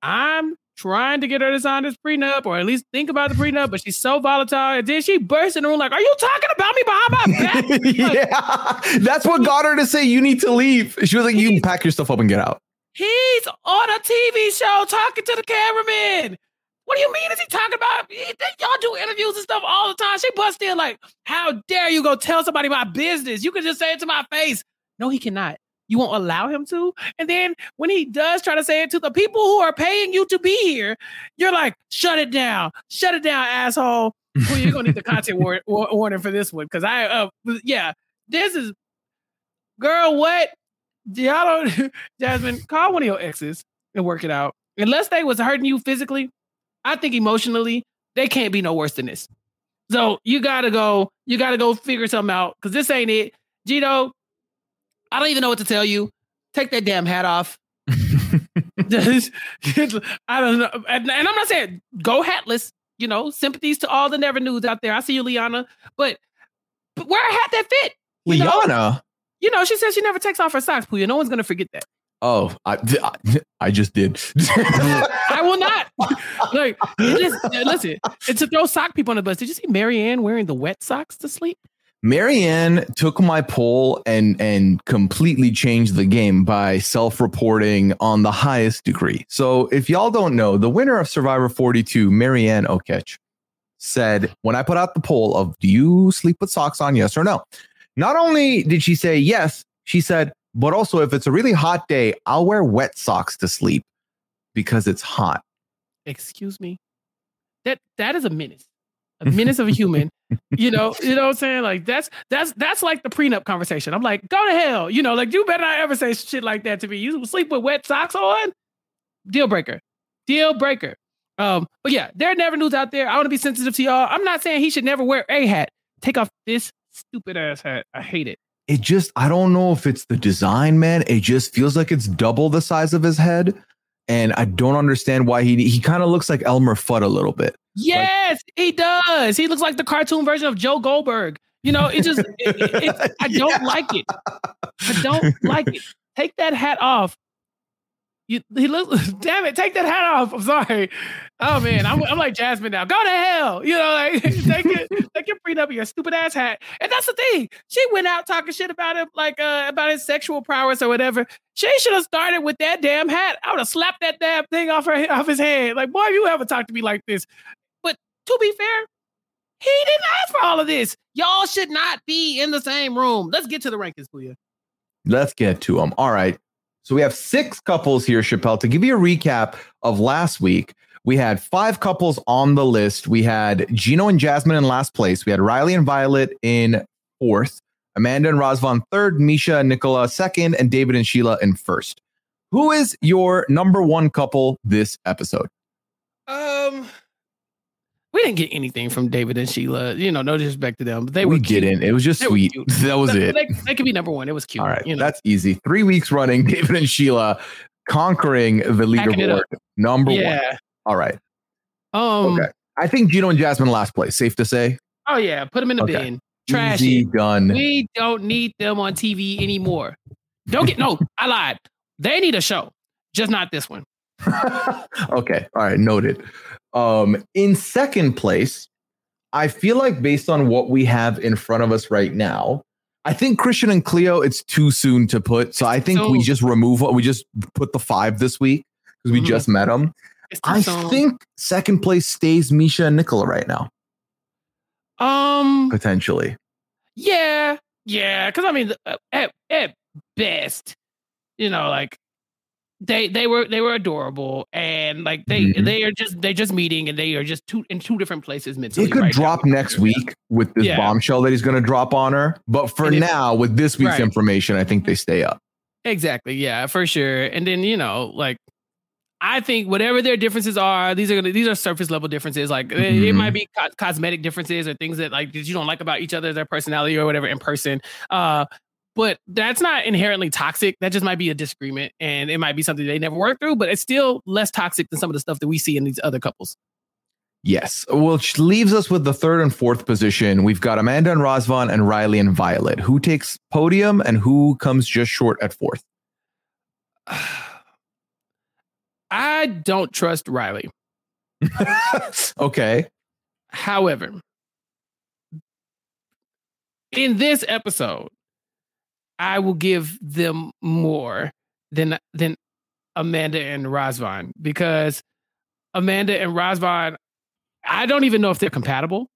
I'm trying to get her to sign this prenup or at least think about the prenup, but she's so volatile. And then she bursts in the room like, are you talking about me behind my back? Like, yeah, that's what got her to say you need to leave. She was like, "You can pack your stuff up and get out." He's on a TV show talking to the cameraman. What do you mean? Is he talking about? he- Y'all do interviews and stuff all the time. She busts in like, "How dare you go tell somebody my business? You can just say it to my face." No, he cannot. You won't allow him to. And then when he does try to say it to the people who are paying you to be here, you're like, shut it down, shut it down, asshole. Well, you're gonna need the content war- war- warning for this one because I, uh, yeah, this is, girl, what? Y'all don't, Jasmine, call one of your exes and work it out. Unless they was hurting you physically, I think emotionally they can't be no worse than this. So you gotta go, you gotta go figure something out because this ain't it. Gino, I don't even know what to tell you. Take that damn hat off. Just- I don't know. And, and I'm not saying go hatless, you know, sympathies to all the never news out there. I see you, Liana, but, but wear a hat that fit. You know? Liana. You know, she says she never takes off her socks, Pooya. No one's gonna forget that. Oh, I, I, just did. I will not. like, just, uh, listen, it's to throw sock people on the bus. Did you see Maryanne wearing the wet socks to sleep? Maryanne took my poll and and completely changed the game by self-reporting on the highest degree. So if y'all don't know, the winner of Survivor 42, Maryanne Oketch, said when I put out the poll of do you sleep with socks on, yes or no? Not only did she say yes, she said, but also if it's a really hot day, I'll wear wet socks to sleep because it's hot. Excuse me. That that is a menace. A menace of a human. You know, you know what I'm saying? Like that's that's that's like the prenup conversation. I'm like, go to hell. You know, like you better not ever say shit like that to me. You sleep with wet socks on? Deal breaker. Deal breaker. Um, but yeah, there are never news out there. I want to be sensitive to y'all. I'm not saying he should never wear a hat. Take off this stupid ass hat. I hate it. It just I don't know if it's the design, man. It just feels like it's double the size of his head. And I don't understand why he he kind of looks like Elmer Fudd a little bit. Yes, he does. He looks like the cartoon version of Joe Goldberg. You know, it just, it, it- it- I don't like it. I don't like it. Take that hat off. You, he looks, damn it, take that hat off. I'm sorry. Oh man, I'm, I'm like Jasmine now. Go to hell. You know, like take it, take your freedom, your stupid ass hat. And that's the thing. She went out talking shit about him, like uh, about his sexual prowess or whatever. She should have started with that damn hat. I would have slapped that damn thing off her off his head. Like, boy, you ever talk to me like this? But to be fair, he didn't ask for all of this. Y'all should not be in the same room. Let's get to the rankings, Pooya. Let's get to them. All right. So we have six couples here, Chappell. To give you a recap of last week, we had five couples on the list. We had Gino and Jasmine in last place. We had Riley and Violet in fourth, Amanda and Razvan third, Misha and Nicola second, and David and Sheila in first. Who is your number one couple this episode? Um, we didn't get anything from David and Sheila. You know, no disrespect to them, but they we didn't. It was just They sweet. That was They- it. They, they could be number one. It was cute. All right. you know. That's easy. Three weeks running, David and Sheila conquering the leaderboard. Number one. All right. Um. Okay. I think Gino and Jasmine last place. Safe to say. Oh yeah. Put them in the Okay. bin. Trash Easy it. done. We don't need them on TV anymore. Don't get no. I lied. They need a show, just not this one. okay. All right. Noted. Um, in second place, I feel like based on what we have in front of us right now, I think Christian and Cleo, it's too soon to put. So I think we just remove what we just put the five this week because we Mhm. just met them. I think second place stays Misha and Nicola right now, Um. potentially. Yeah. Yeah. Because I mean, uh, at at best, you know, like they they were they were adorable and like they Mhm. they are just they're just meeting and they are just two in two different places mentally. It could right now. drop next week with this Yeah. bombshell that he's going to drop on her. But for now, with this week's Right. information, I think they stay up. Exactly. Yeah, for sure. And then, you know, like I think whatever their differences are, these are gonna these are surface level differences. Like it- it might be co- cosmetic differences or things that like that you don't like about each other, their personality or whatever in person. Uh, but that's not inherently toxic. That just might be a disagreement, and it might be something they never work through. But it's still less toxic than some of the stuff that we see in these other couples. Yes, which leaves us with the third and fourth position. We've got Amanda and Razvan and Riley and Violet. Who takes podium and who comes just short at fourth? I don't trust Riley. okay. However, in this episode, I will give them more than than Amanda and Razvan because Amanda and Razvan, I don't even know if they're compatible.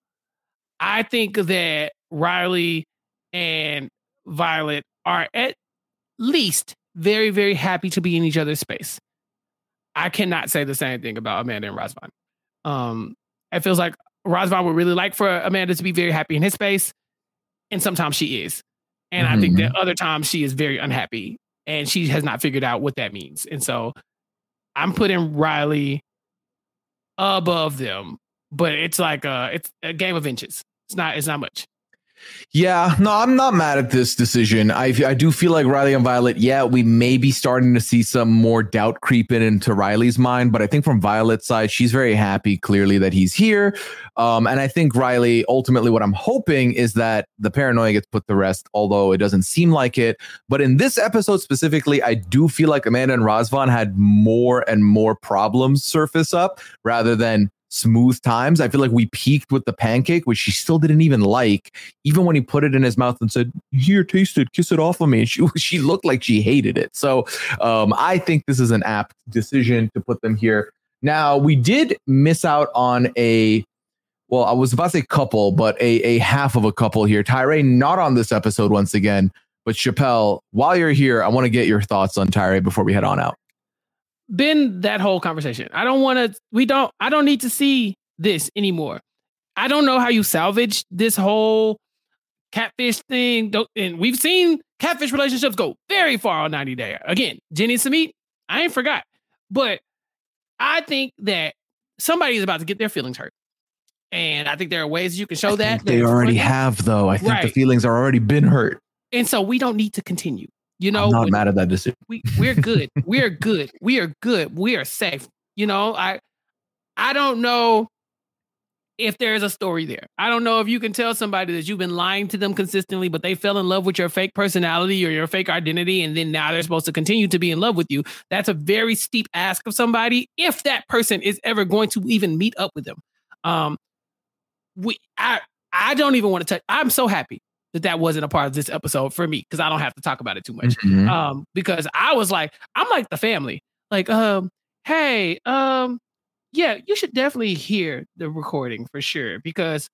I think that Riley and Violet are at least very, very happy to be in each other's space. I cannot say the same thing about Amanda and Razvan. Um, it feels like Razvan would really like for Amanda to be very happy in his space, and sometimes she is. And I think that other times she is very unhappy and she has not figured out what that means. And so I'm putting Riley above them, but it's like a it's a game of inches. It's not it's not much. Yeah, no, I'm not mad at this decision. I I do feel like Riley and Violet, yeah, we may be starting to see some more doubt creep in into Riley's mind, but I think from Violet's side, she's very happy clearly that he's here. Um, and I think Riley, ultimately, what I'm hoping is that the paranoia gets put to rest, although it doesn't seem like it. But in this episode specifically, I do feel like Amanda and Razvan had more and more problems surface up rather than smooth times. I feel like we peaked with the pancake, which she still didn't even like, even when he put it in his mouth and said, "Here, taste it, kiss it off of me." She she looked like she hated it. So um, I think this is an apt decision to put them here. Now we did miss out on a. Well, I was about to say couple, but a, a half of a couple here. Tyree not on this episode once again, but Chappell, while you're here, I want to get your thoughts on Tyree before we head on out. Been that whole conversation. I don't want to. We don't. I don't need to see this anymore. I don't know how you salvage this whole catfish thing. Don't- And we've seen catfish relationships go very far on 90 Day. Again, Jenny Sumit, I ain't forgot. But I think that somebody is about to get their feelings hurt. And I think there are ways you can show that. they already have, though. I think the feelings are already been hurt. And so we don't need to continue. You know, I'm not mad at that decision. we we're good. we're good. We are good. We are safe. You know, I I don't know if there's a story there. I don't know if you can tell somebody that you've been lying to them consistently, but they fell in love with your fake personality or your fake identity, and then now they're supposed to continue to be in love with you. That's a very steep ask of somebody if that person is ever going to even meet up with them. Um, we I I don't even want to touch. I'm so happy that that wasn't a part of this episode for me because I don't have to talk about it too much. Mhm. um because i was like i'm like the family. Like um hey um yeah you should definitely hear the recording for sure because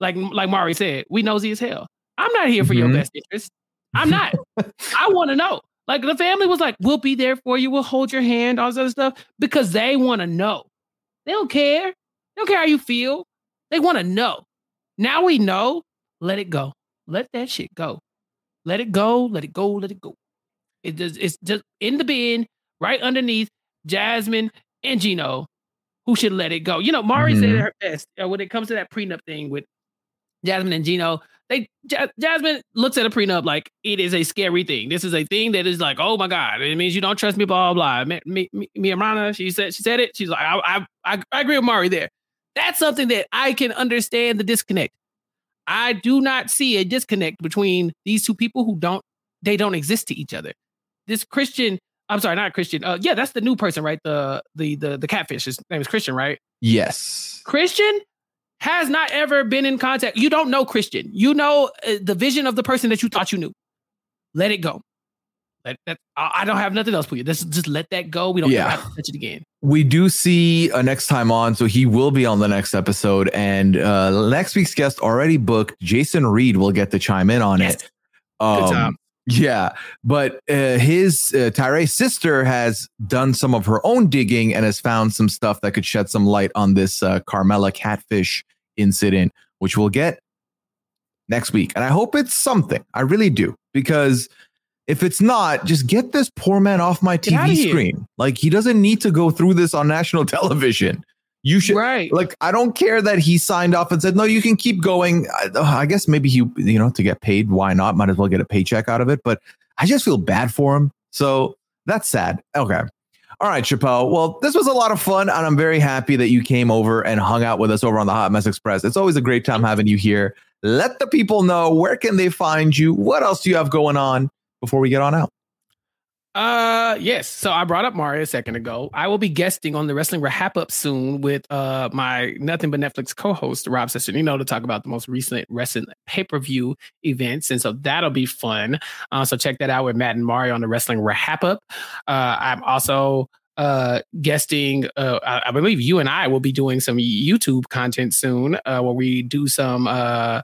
like like mari said we nosy as hell. I'm not here for your Mhm. best interest. I'm not. I want to know. Like the family was like we'll be there for you. We'll hold your hand all this other stuff because they want to know. They don't care. They don't care how you feel. They want to know. Now we know. Let it go let that shit go let it go, let it go, let it go. It does, it's just in the bin, right underneath Jasmine and Gino, who should let it go. You know, Mari said Mhm. it her best uh, when it comes to that prenup thing with Jasmine and Gino. They Ja- Jasmine looks at a prenup like it is a scary thing. This is a thing that is like, oh my god, it means you don't trust me. Blah blah. blah. Me, me, me and Rana, she said she said it. She's like, I, I I I agree with Mari there. That's something that I can understand the disconnect. I do not see a disconnect between these two people who don't they don't exist to each other. This Christian, I'm sorry, not Christian. Uh, yeah, that's the new person, right? The the the the catfish. His name is Christian, right? Yes. Christian has not ever been in contact. You don't know Christian. You know uh, the vision of the person that you thought you knew. Let it go. Let that. I don't have nothing else for you. Just just let that go. We don't Yeah. have to touch it again. we do see a next time on, so he will be on the next episode. And uh next week's guest already booked. Jason Reed will get to chime in on Yes. it. Um, time. Yeah, but uh, his uh, Tyree's sister has done some of her own digging and has found some stuff that could shed some light on this uh, Carmela catfish incident, which we'll get next week. And I hope it's something. I really do, because if it's not, just get this poor man off my Get TV here. screen. Like he doesn't need to go through this on national television. You should Right. like I don't care that he signed off and said no, you can keep going. I, uh, I guess maybe he you know to get paid, why not? Might as well get a paycheck out of it. But I just feel bad for him. So that's sad. Okay. All right, Chappell. Well, this was a lot of fun, and I'm very happy that you came over and hung out with us over on the Hot Mess Express. It's always a great time having you here. Let the people know where can they find you. What else do you have going on before we get on out? Uh yes. So I brought up Mario a second ago. I will be guesting on the Wrestling Wrap Up soon with uh my Nothing But Netflix co-host Rob Cesternino to talk about the most recent wrestling pay-per-view events. And so that'll be fun. Uh, so check that out with Matt and Mario on the Wrestling Wrap Up. Uh I'm also uh guesting uh I, I believe you and I will be doing some YouTube content soon uh where we do some uh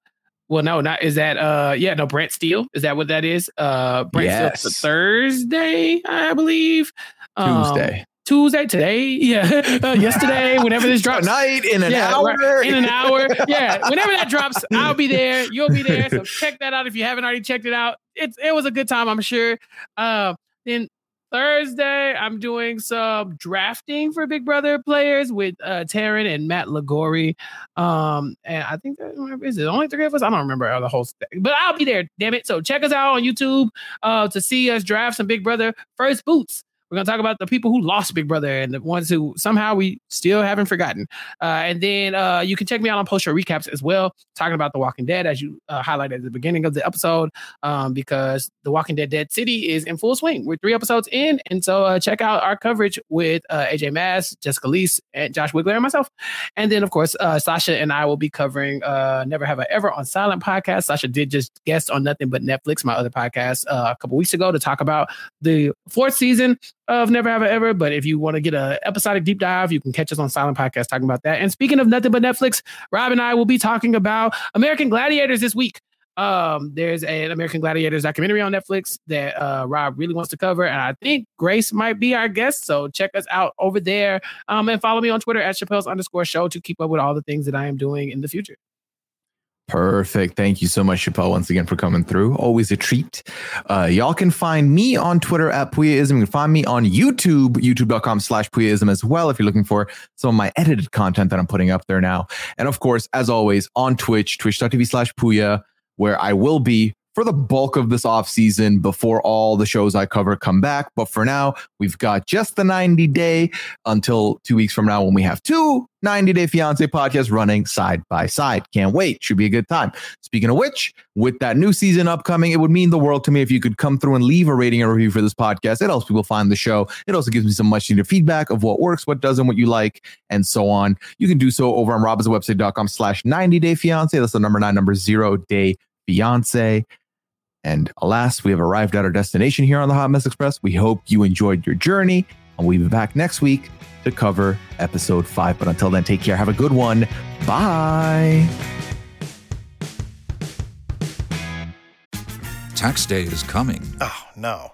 Well, no, not is that uh yeah, no, Brent Steele. Is that what that is? Uh Brent Yes. Steele Thursday, I believe. Um, Tuesday. Tuesday, today, yeah. Uh, yesterday, whenever this drops. Tonight in an Yeah, hour. right, in an hour. Yeah, whenever that drops, I'll be there. You'll be there. So check that out if you haven't already checked it out. It's it was a good time, I'm sure. Uh, then Thursday, I'm doing some drafting for Big Brother players with uh, Taryn and Matt Lagori. Um, and I think that is it only three of us. I don't remember the whole thing, but I'll be there. Damn it! So check us out on YouTube uh, to see us draft some Big Brother first boots. We're gonna talk about the people who lost Big Brother and the ones who somehow we still haven't forgotten. Uh, and then uh, you can check me out on post show recaps as well, talking about The Walking Dead as you uh, highlighted at the beginning of the episode, um, because The Walking Dead Dead City is in full swing. We're three episodes in, and so uh, check out our coverage with uh, AJ Mass, Jessica Liese, and Josh Wigler and myself. And then of course uh, Sasha and I will be covering Never Have I Ever on Silent Podcast. Sasha did just guest on Nothing But Netflix, my other podcast, a couple weeks ago to talk about the fourth season of Never Have I Ever. But if you want to get a episodic deep dive, you can catch us on Silent Podcast talking about that. And speaking of nothing but Netflix, Rob and I will be talking about American Gladiators this week. Um, there's an American Gladiators documentary on Netflix that uh, Rob really wants to cover, and I think Grace might be our guest. So check us out over there, um, and follow me on Twitter at Chappell's underscore show to keep up with all the things that I am doing in the future. Perfect. Thank you so much, Chappell, once again for coming through. Always a treat. Uh, y'all can find me on Twitter at Pooyaism. You can find me on YouTube, youtube.com slash Pooyaism as well, if you're looking for some of my edited content that I'm putting up there now. And of course, as always, on Twitch, twitch.tv slash Pooya, where I will be for the bulk of this off season before all the shows I cover come back. But for now, we've got just the 90 day until two weeks from now when we have two 90 Day Fiance podcasts running side by side. Can't wait. Should be a good time. Speaking of which, with that new season upcoming, it would mean the world to me if you could come through and leave a rating and review for this podcast. It helps people find the show. It also gives me some much needed feedback of what works, what doesn't, what you like, and so on. You can do so over on robhasawebsite.com slash 90 Day Fiance. That's the number nine, number zero day fiance. And alas, we have arrived at our destination here on the Hot Mess Express. We hope you enjoyed your journey, and we'll be back next week to cover episode five. But until then, take care. Have a good one. Bye. Tax day is coming. Oh, no.